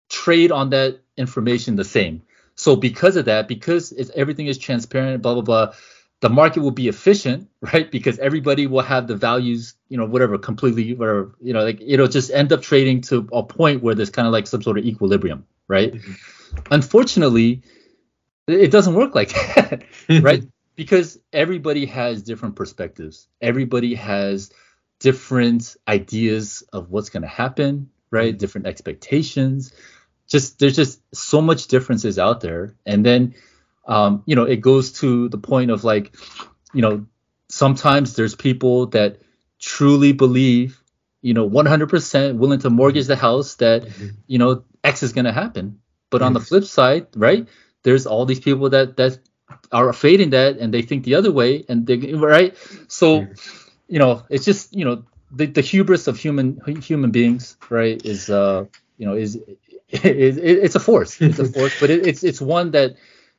trade on that information the same. So because of that because everything is transparent blah blah blah the market will be efficient right? Because everybody will have the values you know whatever completely whatever you know like it'll just end up trading to a point where there's kind of like some sort of equilibrium right? Mhm. unfortunately it it doesn't work like that right? Because everybody has different perspectives. Everybody has different ideas of what's going to happen right? Different expectations just there's just so much differences out there. And then um, you know it goes to the point of like you know sometimes there's people that truly believe you know 100% willing to mortgage the house that Mhm. you know x is going to happen. But on the flip side right there's all these people that that are fading that and they think the other way and they right? So you know it's just you know the, the hubris of human human beings right is uh you know is, is it's a force. It's a force but it, it's it's one that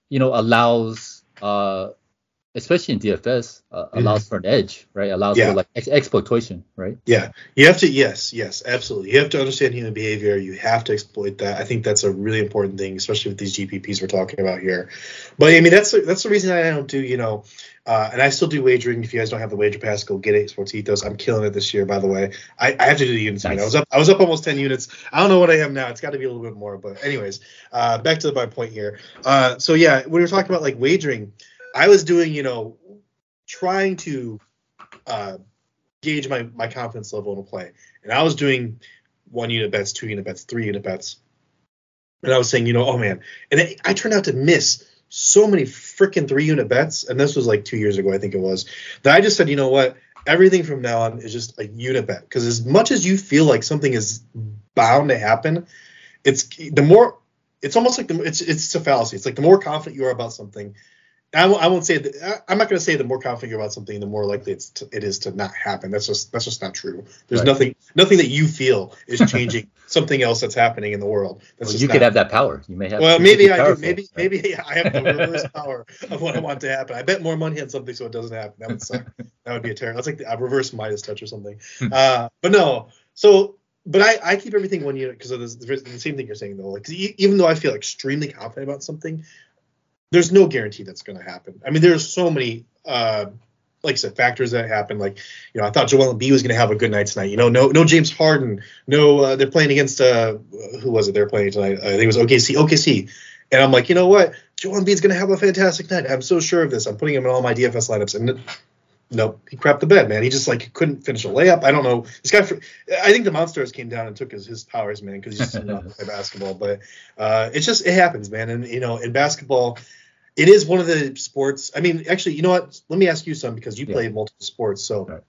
you know allows uh especially in DFS, uh, mm-hmm. allows for an edge, right? Allows yeah. for like ex- exploitation, right? Yeah, you have to. Yes, yes, absolutely. You have to understand human behavior. You have to exploit that. I think that's a really important thing, especially with these GPPs we're talking about here. But I mean, that's that's the reason I don't do, you know, uh, and I still do wagering. If you guys don't have the wager pass, go get it. Sports Ethos. I'm killing it this year, by the way. I, I have to do the units. Nice. I was up. I was up almost 10 units. I don't know what I am now. It's got to be a little bit more. But anyways, uh, back to my point here. Uh, so yeah, when we were talking about like wagering, I was doing, you know, trying to uh, gauge my, my confidence level in a play. And I was doing one unit bets, two unit bets, three unit bets. And I was saying, you know, oh man. And it, I turned out to miss so many freaking three unit bets. And this was like two years ago, I think it was, that I just said, you know what? Everything from now on is just a unit bet. Because as much as you feel like something is bound to happen, it's the more it's almost like the it's it's a fallacy. It's like the more confident you are about something, I w- I won't say that. I'm not going to say the more confident you're about something, the more likely it's to, it is to not happen. That's just that's just not true. There's right. nothing nothing that you feel is changing something else that's happening in the world. That's well, you not, could have that power. You may have. Well, maybe I powerful, do. Maybe maybe I have the reverse power of what I want to happen. I bet more money on something so it doesn't happen. That would suck. that would be a terrible. That's like a reverse Midas touch or something. Hmm. uh, but no. So but I, I keep everything one unit because of this, the same thing you're saying though. Like even though I feel extremely confident about something, there's no guarantee that's going to happen. I mean, there's so many, uh, like I said, factors that happen. Like, you know, I thought Joel Embiid was going to have a good night tonight. You know, no, no James Harden. No, uh, they're playing against uh, who was it? They're playing tonight. I think it was OKC. OKC. And I'm like, you know what? Joel Embiid's going to have a fantastic night. I'm so sure of this. I'm putting him in all my DFS lineups, and nope, he crapped the bed, man. He just like couldn't finish a layup. I don't know. This guy, I think the Monsters came down and took his, his powers, man, because he's just not play basketball. But uh, it's just it happens, man. And you know, in basketball, it is one of the sports. I mean, actually, you know what? Let me ask you some because you yeah. play multiple sports. So, right.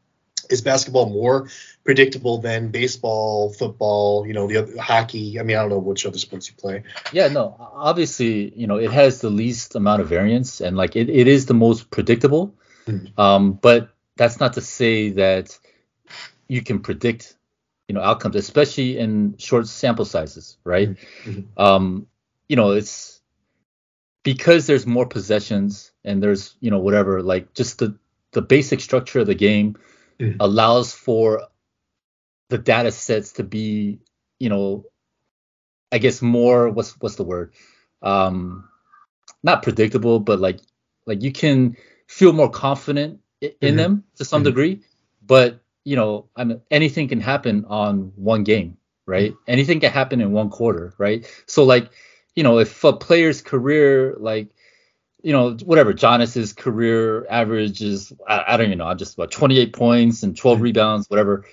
is basketball more predictable than baseball, football? You know, the other, hockey. I mean, I don't know which other sports you play. Yeah, no. Obviously, you know, it has the least amount of variance, and like it, it is the most predictable. Mm-hmm. Um, but that's not to say that you can predict you know outcomes especially in short sample sizes right mm-hmm. um you know it's because there's more possessions and there's you know whatever like just the the basic structure of the game mm. allows for the data sets to be you know i guess more what's what's the word um not predictable but like like you can feel more confident in mm-hmm. them to some mm-hmm. degree but you know i mean anything can happen on one game right anything can happen in one quarter right so like you know, if a player's career, like, you know, whatever, Giannis's career average is, I, I don't even know, I'm just about 28 points and 12 mm-hmm. rebounds, whatever.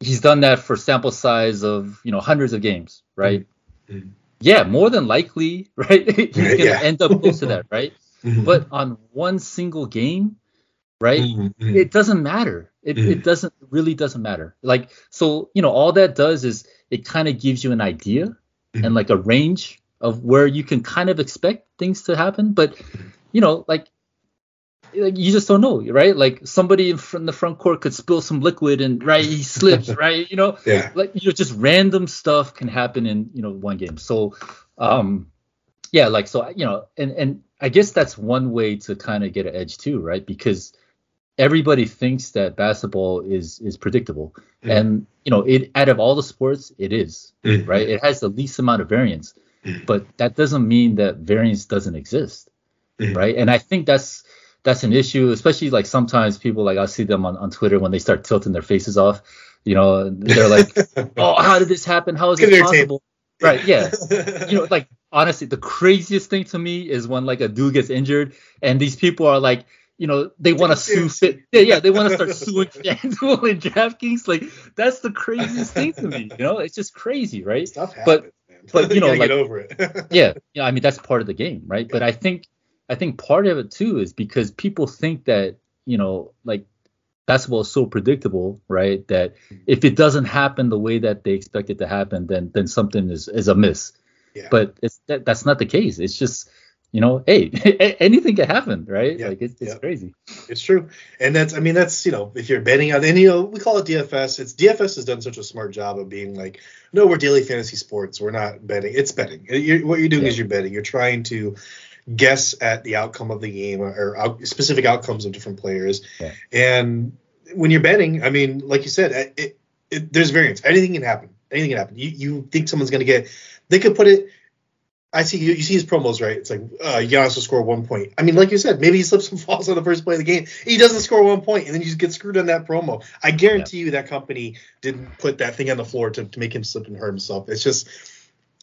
He's done that for sample size of, you know, hundreds of games, right? Mm-hmm. Yeah, more than likely, right? He's going to yeah. end up close to that, right? Mm-hmm. But on one single game, right? Mm-hmm. It doesn't matter. It, mm-hmm. it doesn't really doesn't matter. Like so, you know, all that does is it kind of gives you an idea and mm-hmm. like a range of where you can kind of expect things to happen, but you know, like like you just don't know, right? Like somebody in front the front court could spill some liquid and right he slips, right? You know, yeah. like you know, just random stuff can happen in you know one game. So, um, yeah, like so you know, and and I guess that's one way to kind of get an edge too, right? Because everybody thinks that basketball is is predictable, and you know, it out of all the sports, it is, mm-hmm. right? It has the least amount of variance but that doesn't mean that variance doesn't exist, mm-hmm. right? And I think that's that's an issue, especially like sometimes people like I see them on, on Twitter when they start tilting their faces off. You know, they're like, "Oh, how did this happen? How is it possible?" Right? Yeah. you know, like honestly, the craziest thing to me is when like a dude gets injured and these people are like, you know, they want to sue Fit. Yeah, yeah, they want to start suing FanDuel and DraftKings. Like that's the craziest thing to me. You know, it's just crazy, right? Stuff happens. But but you know, like, get over it. yeah, yeah. I mean, that's part of the game, right? But I think, I think part of it too is because people think that you know, like basketball is so predictable, right? That if it doesn't happen the way that they expect it to happen, then then something is is amiss. Yeah. But it's that, that's not the case. It's just you know, hey, anything can happen, right? Yeah, Like it's, it's crazy. It's true, and that's I mean that's you know if you're betting on any you know we call it DFS. It's DFS has done such a smart job of being like no we're daily fantasy sports we're not betting it's betting you're, what you're doing yeah. is you're betting you're trying to guess at the outcome of the game or, out, specific outcomes of different players. Yeah. And when you're betting, I mean, like you said, it, it, there's variance. Anything can happen. Anything can happen. You you think someone's going to get? They could put it I see you, you see his promos, right? It's like uh, Giannis will score one point. I mean, like you said, maybe he slips and falls on the first play of the game. He doesn't score one point, and then you just get screwed on that promo. I guarantee yeah. you that company didn't put that thing on the floor to, to make him slip and hurt himself. It's just,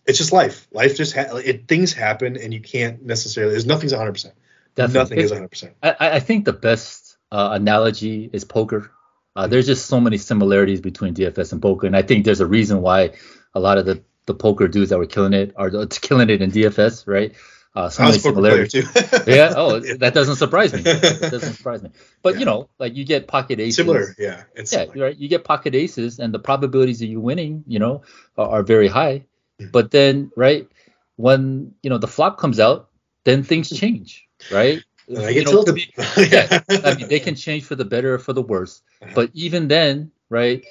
it's just life. Life just ha- it, things happen, and you can't necessarily. There's nothing's 100. percent Nothing is 100. percent I, I think the best uh, analogy is poker. Uh, there's just so many similarities between DFS and poker, and I think there's a reason why a lot of the the poker dudes that were killing it are killing it in DFS, right? Uh, some of similarities. yeah. Oh, that doesn't surprise me. That doesn't surprise me. But yeah. you know, like you get pocket aces. Similar. Yeah. It's yeah. Right. You get pocket aces, and the probabilities of you winning, you know, are, are very high. Mm-hmm. But then, right, when you know the flop comes out, then things change, right? I get be, yeah. I mean, they can change for the better or for the worse. Uh-huh. But even then, right?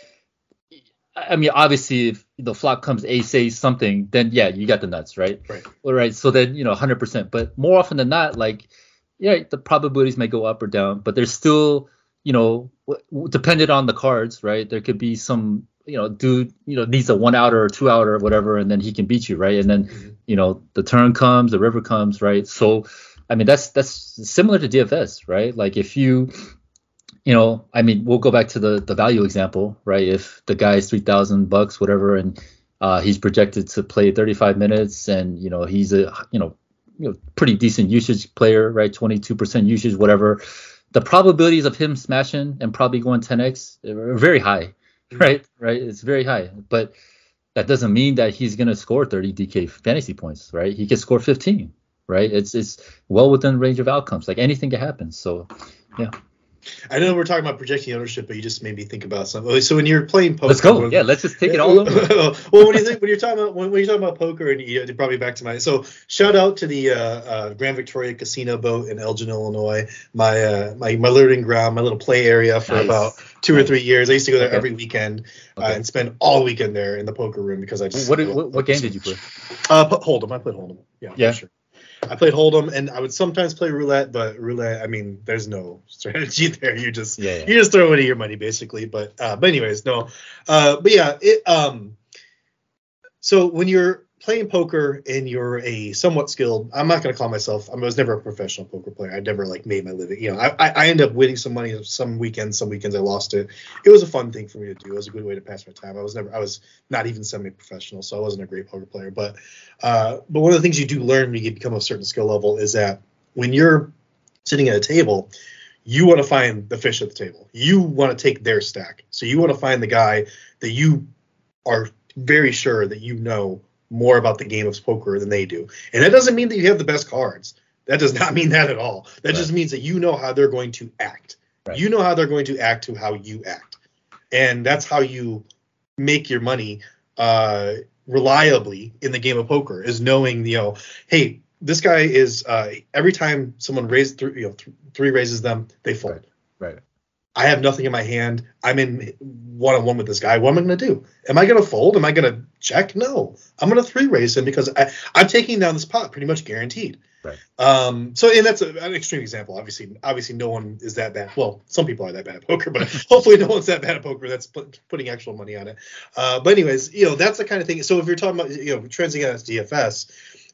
I mean, obviously, if the flop comes ace ace something, then yeah, you got the nuts, right? Right. All right. So then you know, 100%. But more often than not, like, yeah, the probabilities may go up or down, but there's still, you know, dependent on the cards, right? There could be some, you know, dude, you know, needs a one outer or two outer or whatever, and then he can beat you, right? And then, mm-hmm. you know, the turn comes, the river comes, right? So, I mean, that's that's similar to DFS, right? Like if you you know, I mean, we'll go back to the the value example, right? If the guy's three thousand bucks, whatever, and uh, he's projected to play 35 minutes, and you know he's a you know you know pretty decent usage player, right? 22% usage, whatever. The probabilities of him smashing and probably going 10x are very high, mm-hmm. right? Right? It's very high, but that doesn't mean that he's gonna score 30 DK fantasy points, right? He can score 15, right? It's it's well within range of outcomes. Like anything can happen. So, yeah. I know we're talking about projecting ownership, but you just made me think about something. So when you're playing poker, let's go. Yeah, let's just take it all over. well, when you think when you're talking about when, when you're talking about poker, and you, brought me back to my so shout out to the uh, uh, Grand Victoria Casino boat in Elgin, Illinois, my uh, my my learning ground, my little play area for nice. about two nice. or three years. I used to go there okay. every weekend uh, okay. and spend all weekend there in the poker room because I just what what, what game did you play? Uh, Hold'em. I played Hold'em. Yeah. Yeah. Sure. I played Hold'em, and I would sometimes play roulette, but roulette, I mean, there's no strategy there. You just yeah, yeah. you just throw any of your money basically. But uh, but anyways, no. Uh, but yeah, it um. So when you're playing poker and you're a somewhat skilled, I'm not going to call myself. I was never a professional poker player. I never like made my living. You know, I I end up winning some money some weekends. Some weekends I lost it. It was a fun thing for me to do. It was a good way to pass my time. I was never. I was not even semi-professional, so I wasn't a great poker player. But uh, but one of the things you do learn when you become a certain skill level is that when you're sitting at a table. You want to find the fish at the table. You want to take their stack. So you want to find the guy that you are very sure that you know more about the game of poker than they do. And that doesn't mean that you have the best cards. That does not mean that at all. That right. just means that you know how they're going to act. Right. You know how they're going to act to how you act. And that's how you make your money uh, reliably in the game of poker is knowing, you know, hey, this guy is uh, every time someone raises three, you know, th- three raises them, they fold. Right. right. I have nothing in my hand. I'm in one on one with this guy. What am I going to do? Am I going to fold? Am I going to check? No. I'm going to three raise him because I, am taking down this pot pretty much guaranteed. Right. Um. So and that's a, an extreme example. Obviously, obviously, no one is that bad. Well, some people are that bad at poker, but hopefully, no one's that bad at poker that's put, putting actual money on it. Uh. But anyways, you know, that's the kind of thing. So if you're talking about you know transing out as DFS,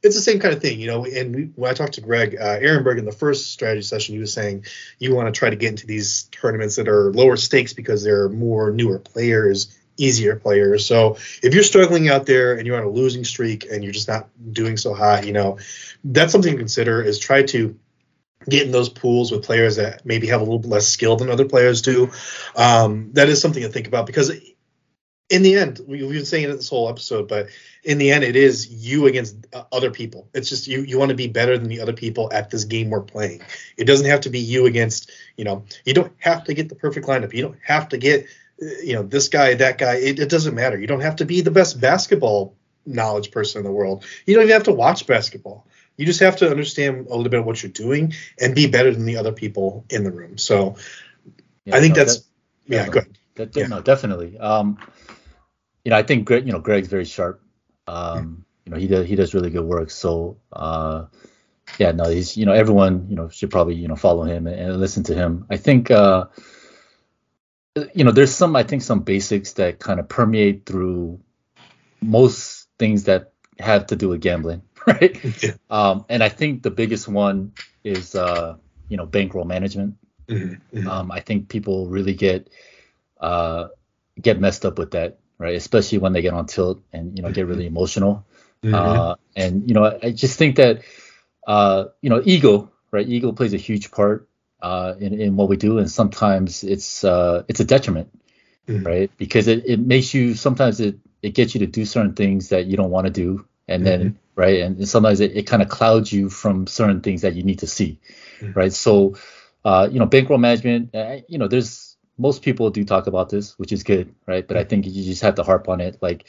it's the same kind of thing, you know. And we, when I talked to Greg uh, Ehrenberg in the first strategy session, he was saying you want to try to get into these tournaments that are lower stakes because they're more newer players, easier players. So if you're struggling out there and you're on a losing streak and you're just not doing so hot, you know, that's something to consider. Is try to get in those pools with players that maybe have a little bit less skill than other players do. Um, that is something to think about because in the end, we, have been saying it this whole episode, but in the end, it is you against uh, other people. It's just you. You want to be better than the other people at this game we're playing. It doesn't have to be you against. You know, you don't have to get the perfect lineup. You don't have to get, uh, you know, this guy, that guy. It, it doesn't matter. You don't have to be the best basketball knowledge person in the world. You don't even have to watch basketball. You just have to understand a little bit of what you're doing and be better than the other people in the room. So, yeah, I think no, that's that, yeah, no, good. That, yeah. No, definitely. Um, you know, I think Greg, you know, Greg's very sharp. Um, you know, he does he does really good work. So, uh, yeah, no, he's you know everyone you know should probably you know follow him and, and listen to him. I think uh, you know there's some I think some basics that kind of permeate through most things that have to do with gambling, right? Yeah. Um, and I think the biggest one is uh, you know bankroll management. Mm-hmm. mm-hmm. Um, I think people really get uh, get messed up with that, right? Especially when they get on tilt and you know get really emotional. Mm-hmm. Uh, and you know I just think that uh, you know, ego, right? Ego plays a huge part uh, in, in what we do, and sometimes it's uh, it's a detriment, mm-hmm. right? Because it, it makes you sometimes it it gets you to do certain things that you don't want to do, and mm-hmm. then right, and, sometimes it, it kind of clouds you from certain things that you need to see, mm-hmm. right? So, uh, you know, bankroll management, uh, you know, there's most people do talk about this, which is good, right? But I mm-hmm. think you just have to harp on it, like,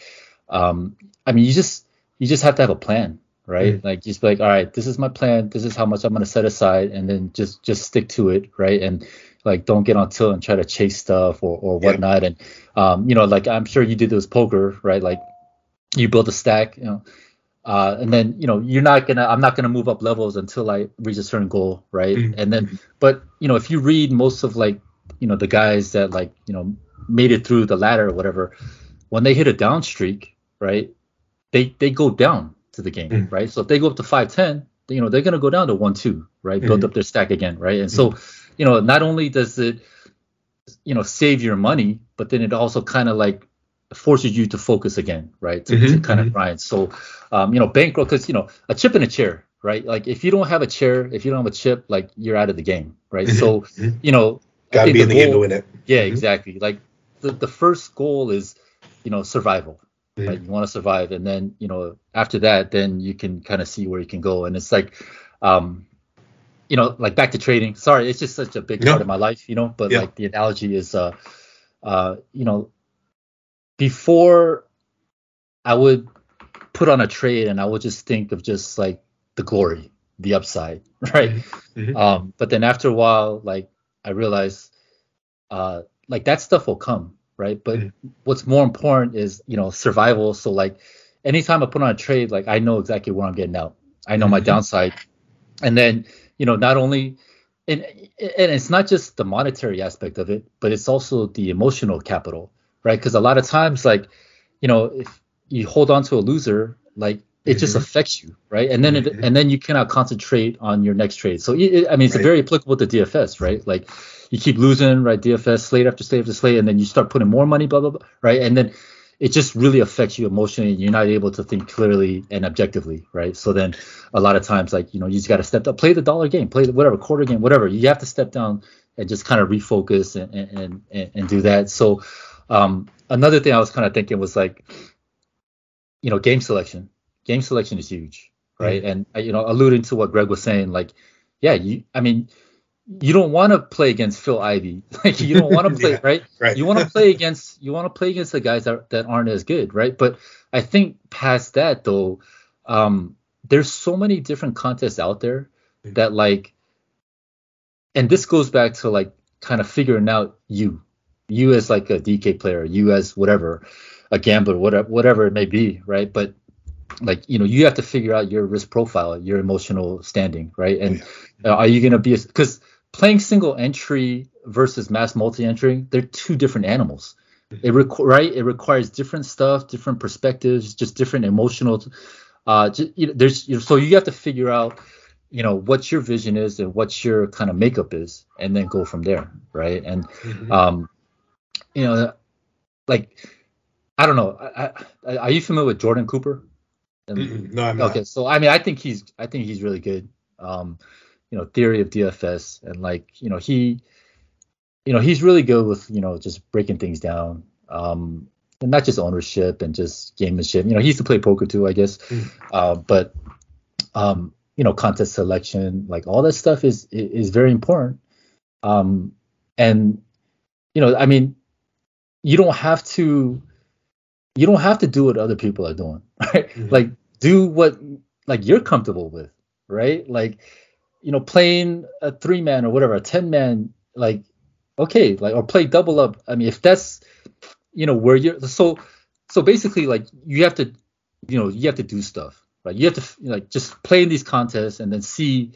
um, I mean, you just you just have to have a plan, right? Mm-hmm. Like just be like, all right, this is my plan. This is how much I'm gonna set aside, and then just just stick to it, right? And like don't get on tilt and try to chase stuff or or whatnot. Yeah. And um, you know, like I'm sure you did this poker, right? Like you build a stack, you know. Uh, and then you know you're not gonna I'm not gonna move up levels until I reach a certain goal, right? Mm-hmm. And then but you know if you read most of like you know the guys that like you know made it through the ladder or whatever, when they hit a down streak, right? They they go down to the game, mm. right? So if they go up to 510, you know, they're going to go down to 1 2, right? Mm. Build up their stack again, right? And mm. so, you know, not only does it, you know, save your money, but then it also kind of like forces you to focus again, right? To, mm-hmm, to kind of mm-hmm. grind. So, um, you know, bankroll, because, you know, a chip in a chair, right? Like if you don't have a chair, if you don't have a chip, like you're out of the game, right? Mm-hmm, so, mm-hmm. you know, gotta be in the goal, game to win it. Yeah, mm-hmm. exactly. Like the, the first goal is, you know, survival, mm right? You want to survive, and then you know after that, then you can kind of see where you can go. And it's like, um, you know, like back to trading. Sorry, it's just such a big yeah. part of my life, you know. But yeah. like the analogy is, uh, uh, you know, before I would put on a trade, and I would just think of just like the glory, the upside, right? Mm-hmm. mm-hmm. Um, but then after a while, like I realized, uh, like that stuff will come right? But mm-hmm. what's more important is you know survival. So like anytime I put on a trade, like I know exactly where I'm getting out. I know mm-hmm. my downside, and then you know not only and and it's not just the monetary aspect of it, but it's also the emotional capital, right? Because a lot of times like you know if you hold on to a loser, like it mm-hmm. just affects you, right? And then it, mm-hmm. and then you cannot concentrate on your next trade. So it, I mean, it's right. very applicable to DFS, right? Like you keep losing, right? DFS slate after slate after slate, and then you start putting more money, blah blah blah, right? And then it just really affects you emotionally, and you're not able to think clearly and objectively, right? So then a lot of times, like you know, you just got to step up, play the dollar game, play the whatever quarter game, whatever. You have to step down and just kind of refocus and and and, and do that. So um, another thing I was kind of thinking was like, you know, game selection. Game selection is huge, right? Mm-hmm. And you know, alluding to what Greg was saying, like, yeah, you, I mean you don't want to play against Phil Ivey, Like you don't want to play, yeah, right? right? You want to play against you want to play against the guys that, that aren't as good, right? But I think past that though, um, there's so many different contests out there that like, and this goes back to like kind of figuring out you, you as like a DK player, you as whatever, a gambler, whatever, whatever it may be, right? But like you know you have to figure out your risk profile your emotional standing right and yeah. are you going to be because playing single entry versus mass multi-entry, they're two different animals. It requ- right? It requires different stuff, different perspectives, just different emotional. Uh, just, you know, there's you know, so you have to figure out, you know, what your vision is and what your kind of makeup is, and then go from there, right? And, mm-hmm. um, you know, like I don't know, I, I, are you familiar with Jordan Cooper? And, no, I'm not. Okay, so I mean, I think he's I think he's really good. Um, you know theory of DFS and like you know he you know he's really good with you know just breaking things down um and not just ownership and just gamemanship you know he used to play poker too I guess mm. uh, but um you know contest selection like all that stuff is is very important um and you know I mean you don't have to you don't have to do what other people are doing right mm-hmm. like do what like you're comfortable with right like you know, playing a three man or whatever, a ten man, like okay, like or play double up. I mean, if that's you know where you're so so basically like you have to you know you have to do stuff right? You have to like just play in these contests and then see,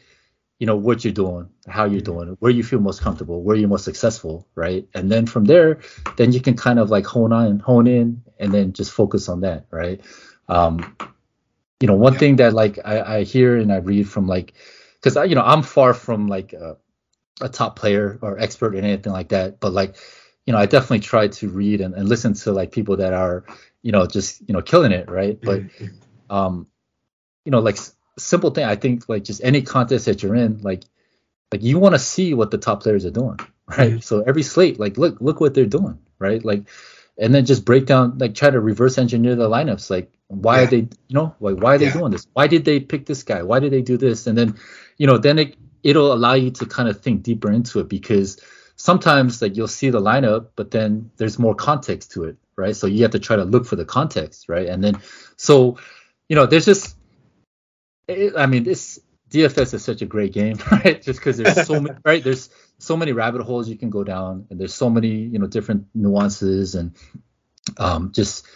you know, what you're doing, how you're mm-hmm. doing, where you feel most comfortable, where you're most successful, right? And then from there, then you can kind of like hone on, hone in, and then just focus on that, right? Um, you know, one yeah. thing that like I, I hear and I read from like, because you know I'm far from like a, a top player or expert in anything like that, but like you know, I definitely try to read and, and listen to like people that are, you know, just you know killing it, right? But mm-hmm. um, you know, like simple thing, I think like just any contest that you're in, like like you want to see what the top players are doing, right? Mm-hmm. So every slate, like look look what they're doing, right? Like and then just break down like try to reverse engineer the lineups like why yeah. are they you know like why are they yeah. doing this why did they pick this guy why did they do this and then you know then it it'll allow you to kind of think deeper into it because sometimes like you'll see the lineup, but then there's more context to it, right? So you have to try to look for the context, right? And then so you know there's just it, I mean this DFS is such a great game, right? Just because there's so many, right? There's so many rabbit holes you can go down, and there's so many, you know, different nuances, and um, just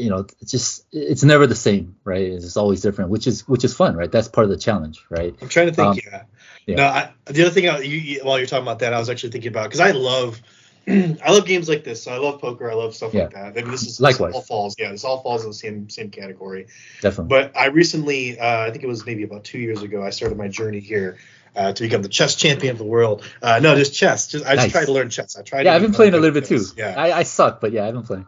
you know, it's just it's never the same, right? It's always different, which is which is fun, right? That's part of the challenge, right? I'm trying to think. Um, yeah. yeah. No, I, the other thing I, you, you, while you're talking about that, I was actually thinking about because I love. I love games like this. So I love poker. I love stuff yeah. like that. I mean, this is likewise. This all falls. Yeah, this all falls in the same same category. Definitely. But I recently, uh, I think it was maybe about two years ago, I started my journey here uh, to become the chess champion of the world. Uh, no, just chess. Just I nice. just tried to learn chess. I tried. Yeah, I've been playing a little bit too. Yeah, I, I suck, but yeah, I've been playing.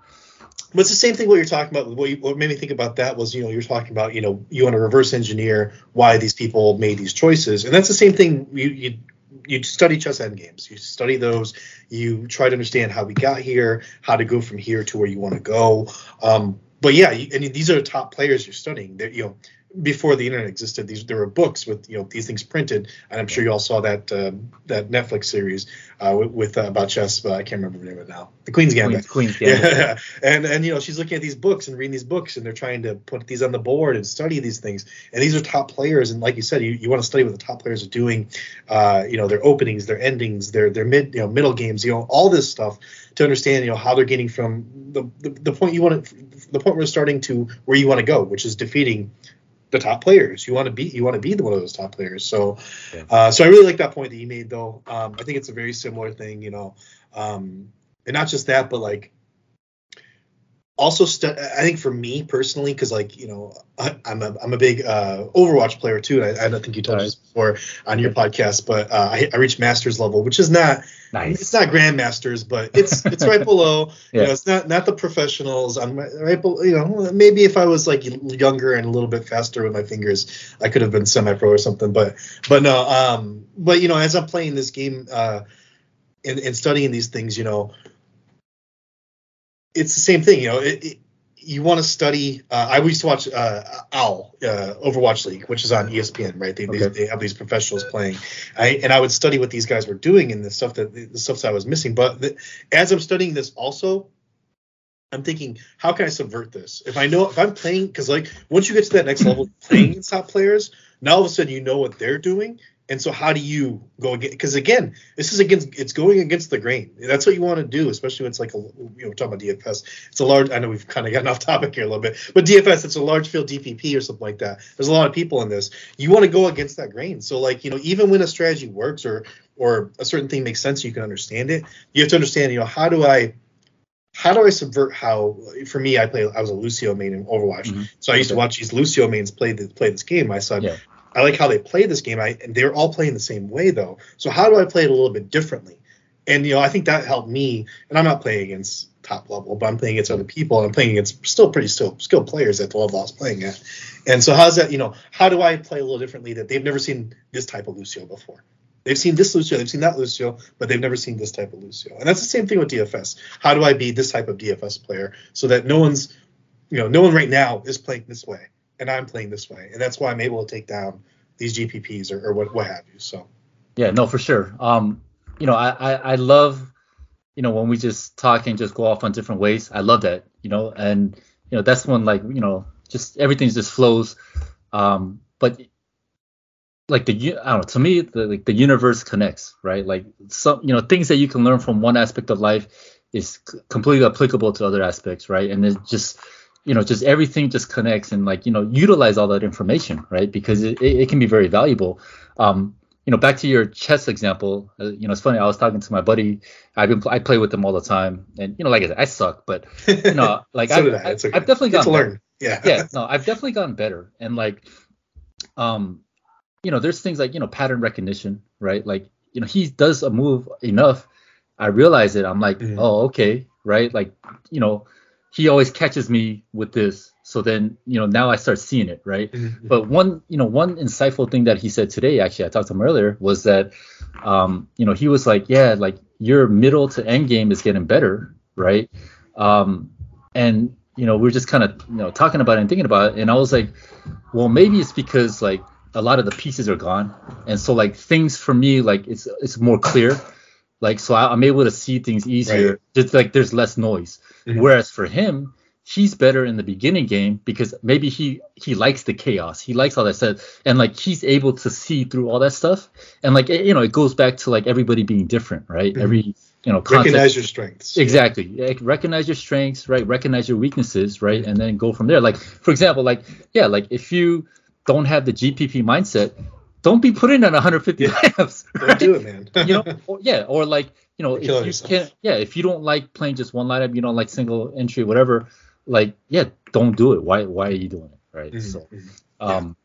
But it's the same thing what you're talking about. What, you, what made me think about that was, you know, you're talking about, you know, you want to reverse engineer why these people made these choices, and that's the same thing. You you, you study chess end games. You study those. You try to understand how we got here, how to go from here to where you want to go. Um, but yeah, and these are the top players you're studying. They're, you know, before the internet existed, these there were books with you know these things printed, and I'm sure you all saw that uh, that Netflix series uh, with, with uh, about chess, but I can't remember the name of it now. The Queen's Gambit. Queen's, Queen's Gambit. Yeah, and and you know she's looking at these books and reading these books, and they're trying to put these on the board and study these things. And these are top players, and like you said, you, you want to study what the top players are doing, uh, you know their openings, their endings, their their mid you know middle games, you know all this stuff to understand you know how they're getting from the the, the point you want to the point we're starting to where you want to go, which is defeating the top players. You want to be you want to be the one of those top players. So, yeah. uh, so I really like that point that you made though. Um, I think it's a very similar thing, you know, um, and not just that, but like also st- I think for me personally, because like you know I, am a I'm a big uh, Overwatch player too. I, I don't think you told right. us before on your podcast, but uh, I, I reached masters level, which is not nice. It's not grandmasters, but it's it's right below. yeah. You know, it's not not the professionals. I'm right below. You know, maybe if I was like younger and a little bit faster with my fingers, I could have been semi-pro or something. But but no. Um. But you know, as I'm playing this game, uh, and, and studying these things, you know it's the same thing. You know, it, it, you want to study. Uh, I used to watch uh, OWL, uh, Overwatch League, which is on ESPN, right? They, okay. they, they, have these professionals playing, I, and I would study what these guys were doing and the stuff that the stuff that I was missing. But the, as I'm studying this, also, I'm thinking, how can I subvert this? If I know if I'm playing, because like once you get to that next level, playing top players, now all of a sudden you know what they're doing, and so how do you go again? Because again, this is against it's going against the grain. That's what you want to do, especially when it's like a you know talking about DFS. It's a large. I know we've kind of gotten off topic here a little bit, but DFS it's a large field GPP or something like that. There's a lot of people in this. You want to go against that grain. So like you know even when a strategy works or or a certain thing makes sense, you can understand it. You have to understand you know how do I how do I subvert how for me I play I was a Lucio main in Overwatch. Mm-hmm. So I used okay. to watch these Lucio mains play the, play this game. I said, yeah. I like how they play this game. I and they're all playing the same way though. So how do I play it a little bit differently? And you know, I think that helped me. And I'm not playing against top level, but I'm playing against other people. I'm playing against still pretty still skilled players at the level I was playing at. And so how's that? You know, how do I play a little differently that they've never seen this type of Lucio before? They've seen this Lucio, they've seen that Lucio, but they've never seen this type of Lucio. And that's the same thing with DFS. How do I be this type of DFS player so that no one's, you know, no one right now is playing this way and I'm playing this way, and that's why I'm able to take down these GPPs or, or what what have you. So. Yeah, no, for sure. Um, you know, I, I I love, you know, when we just talk and just go off on different ways. I love that, you know, and you know that's when like you know just everything just flows. Um, but like the I don't know to me the like the universe connects right like some you know things that you can learn from one aspect of life is completely applicable to other aspects right and it just you know just everything just connects and like you know utilize all that information right because it, it, can be very valuable um you know back to your chess example uh, you know it's funny i was talking to my buddy i've been i play with him all the time and you know like i said i suck but you know like So I've, I. Okay. I've definitely to gotten better. learn. Yeah. yeah no i've definitely gotten better and like um you know there's things like you know pattern recognition right like you know he does a move enough i realize it i'm like Mhm. oh okay right like you know he always catches me with this. So then you know now i start seeing it right? Mhm. but one you know one insightful thing that he said today actually i talked to him earlier was that um you know he was like yeah like your middle to end game is getting better right? Um and you know we're just kind of you know talking about it and thinking about it. And i was like well maybe it's because like a lot of the pieces are gone. And so like things for me like it's it's more clear like so I, i'm able to see things easier Right. just like there's less noise Mhm. whereas for him he's better in the beginning game because maybe he he likes the chaos he likes all that stuff and like he's able to see through all that stuff and like it, you know it goes back to like everybody being different right Mhm. every you know concept Recognize your strengths. Exactly. Like, recognize your strengths, right? Recognize your weaknesses, right? And then go from there. Like, for example, like, yeah, like if you don't have the GPP mindset, don't be putting in 150 Yeah. lineups, Don't do it, man. you know, or, yeah, or like, you know, You're if you can't, yeah, if you don't like playing just one lineup, you don't like single entry, whatever, like, yeah, don't do it. Why, why are you doing it, right? Mhm. So, Mhm. um,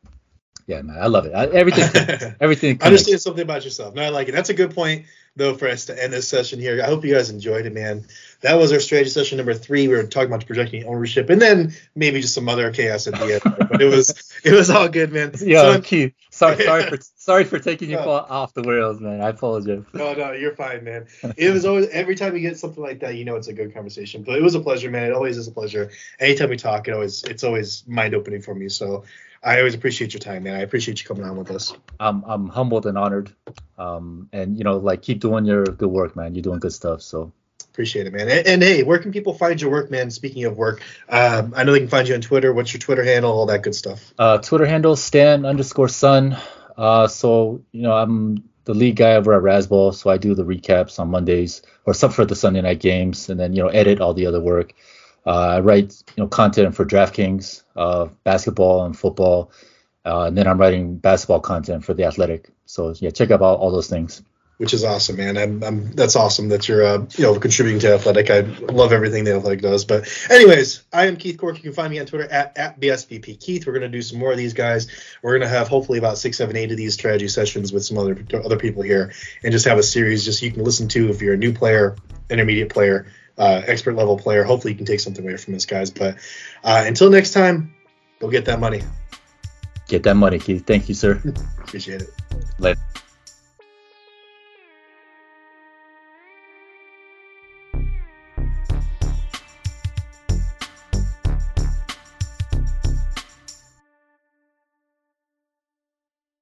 yeah, man, I love it. I, everything, everything. Understand something about yourself. No, I like it. That's a good point, though, for us to end this session here. I hope you guys enjoyed it, man. That was our strategy session number three. We were talking about projecting ownership, and then maybe just some other chaos at the end. but it was it was all good, man. Yeah, So- Keith. Sorry, sorry for sorry for taking you No. off the rails, man. I apologize. no, no, you're fine, man. It was always every time you get something like that, you know it's a good conversation. But it was a pleasure, man. It always is a pleasure. Anytime we talk, it always it's always mind opening for me. So I always appreciate your time, man. I appreciate you coming on with us. I'm I'm humbled and honored. Um, and you know, like keep doing your good work, man. You're doing good stuff. So Appreciate it, man. And, and hey, where can people find your work, man? Speaking of work, um, I know they can find you on Twitter. What's your Twitter handle? All that good stuff. uh, Twitter handle Stan underscore Son. Uh, so you know, I'm the lead guy over at Razzball, so I do the recaps on Mondays or some for the Sunday night games, and then you know edit all the other work. Uh, I write you know content for DraftKings, uh, basketball and football, uh, and then I'm writing basketball content for the Athletic. So yeah, check out all, all those things. Which is awesome, man. I'm, I'm that's awesome that you're uh, you know contributing to Athletic. I love everything the Athletic does. But anyways, I am Keith Cork. You can find me on Twitter at, at BSVP Keith. We're gonna do some more of these guys. We're gonna have hopefully about six, seven, eight of these strategy sessions with some other other people here, and just have a series just you can listen to if you're a new player, intermediate player, uh, expert level player. Hopefully you can take something away from this, guys. But uh, until next time, go get that money. Get that money, Keith. Thank you, sir. Appreciate it. Later.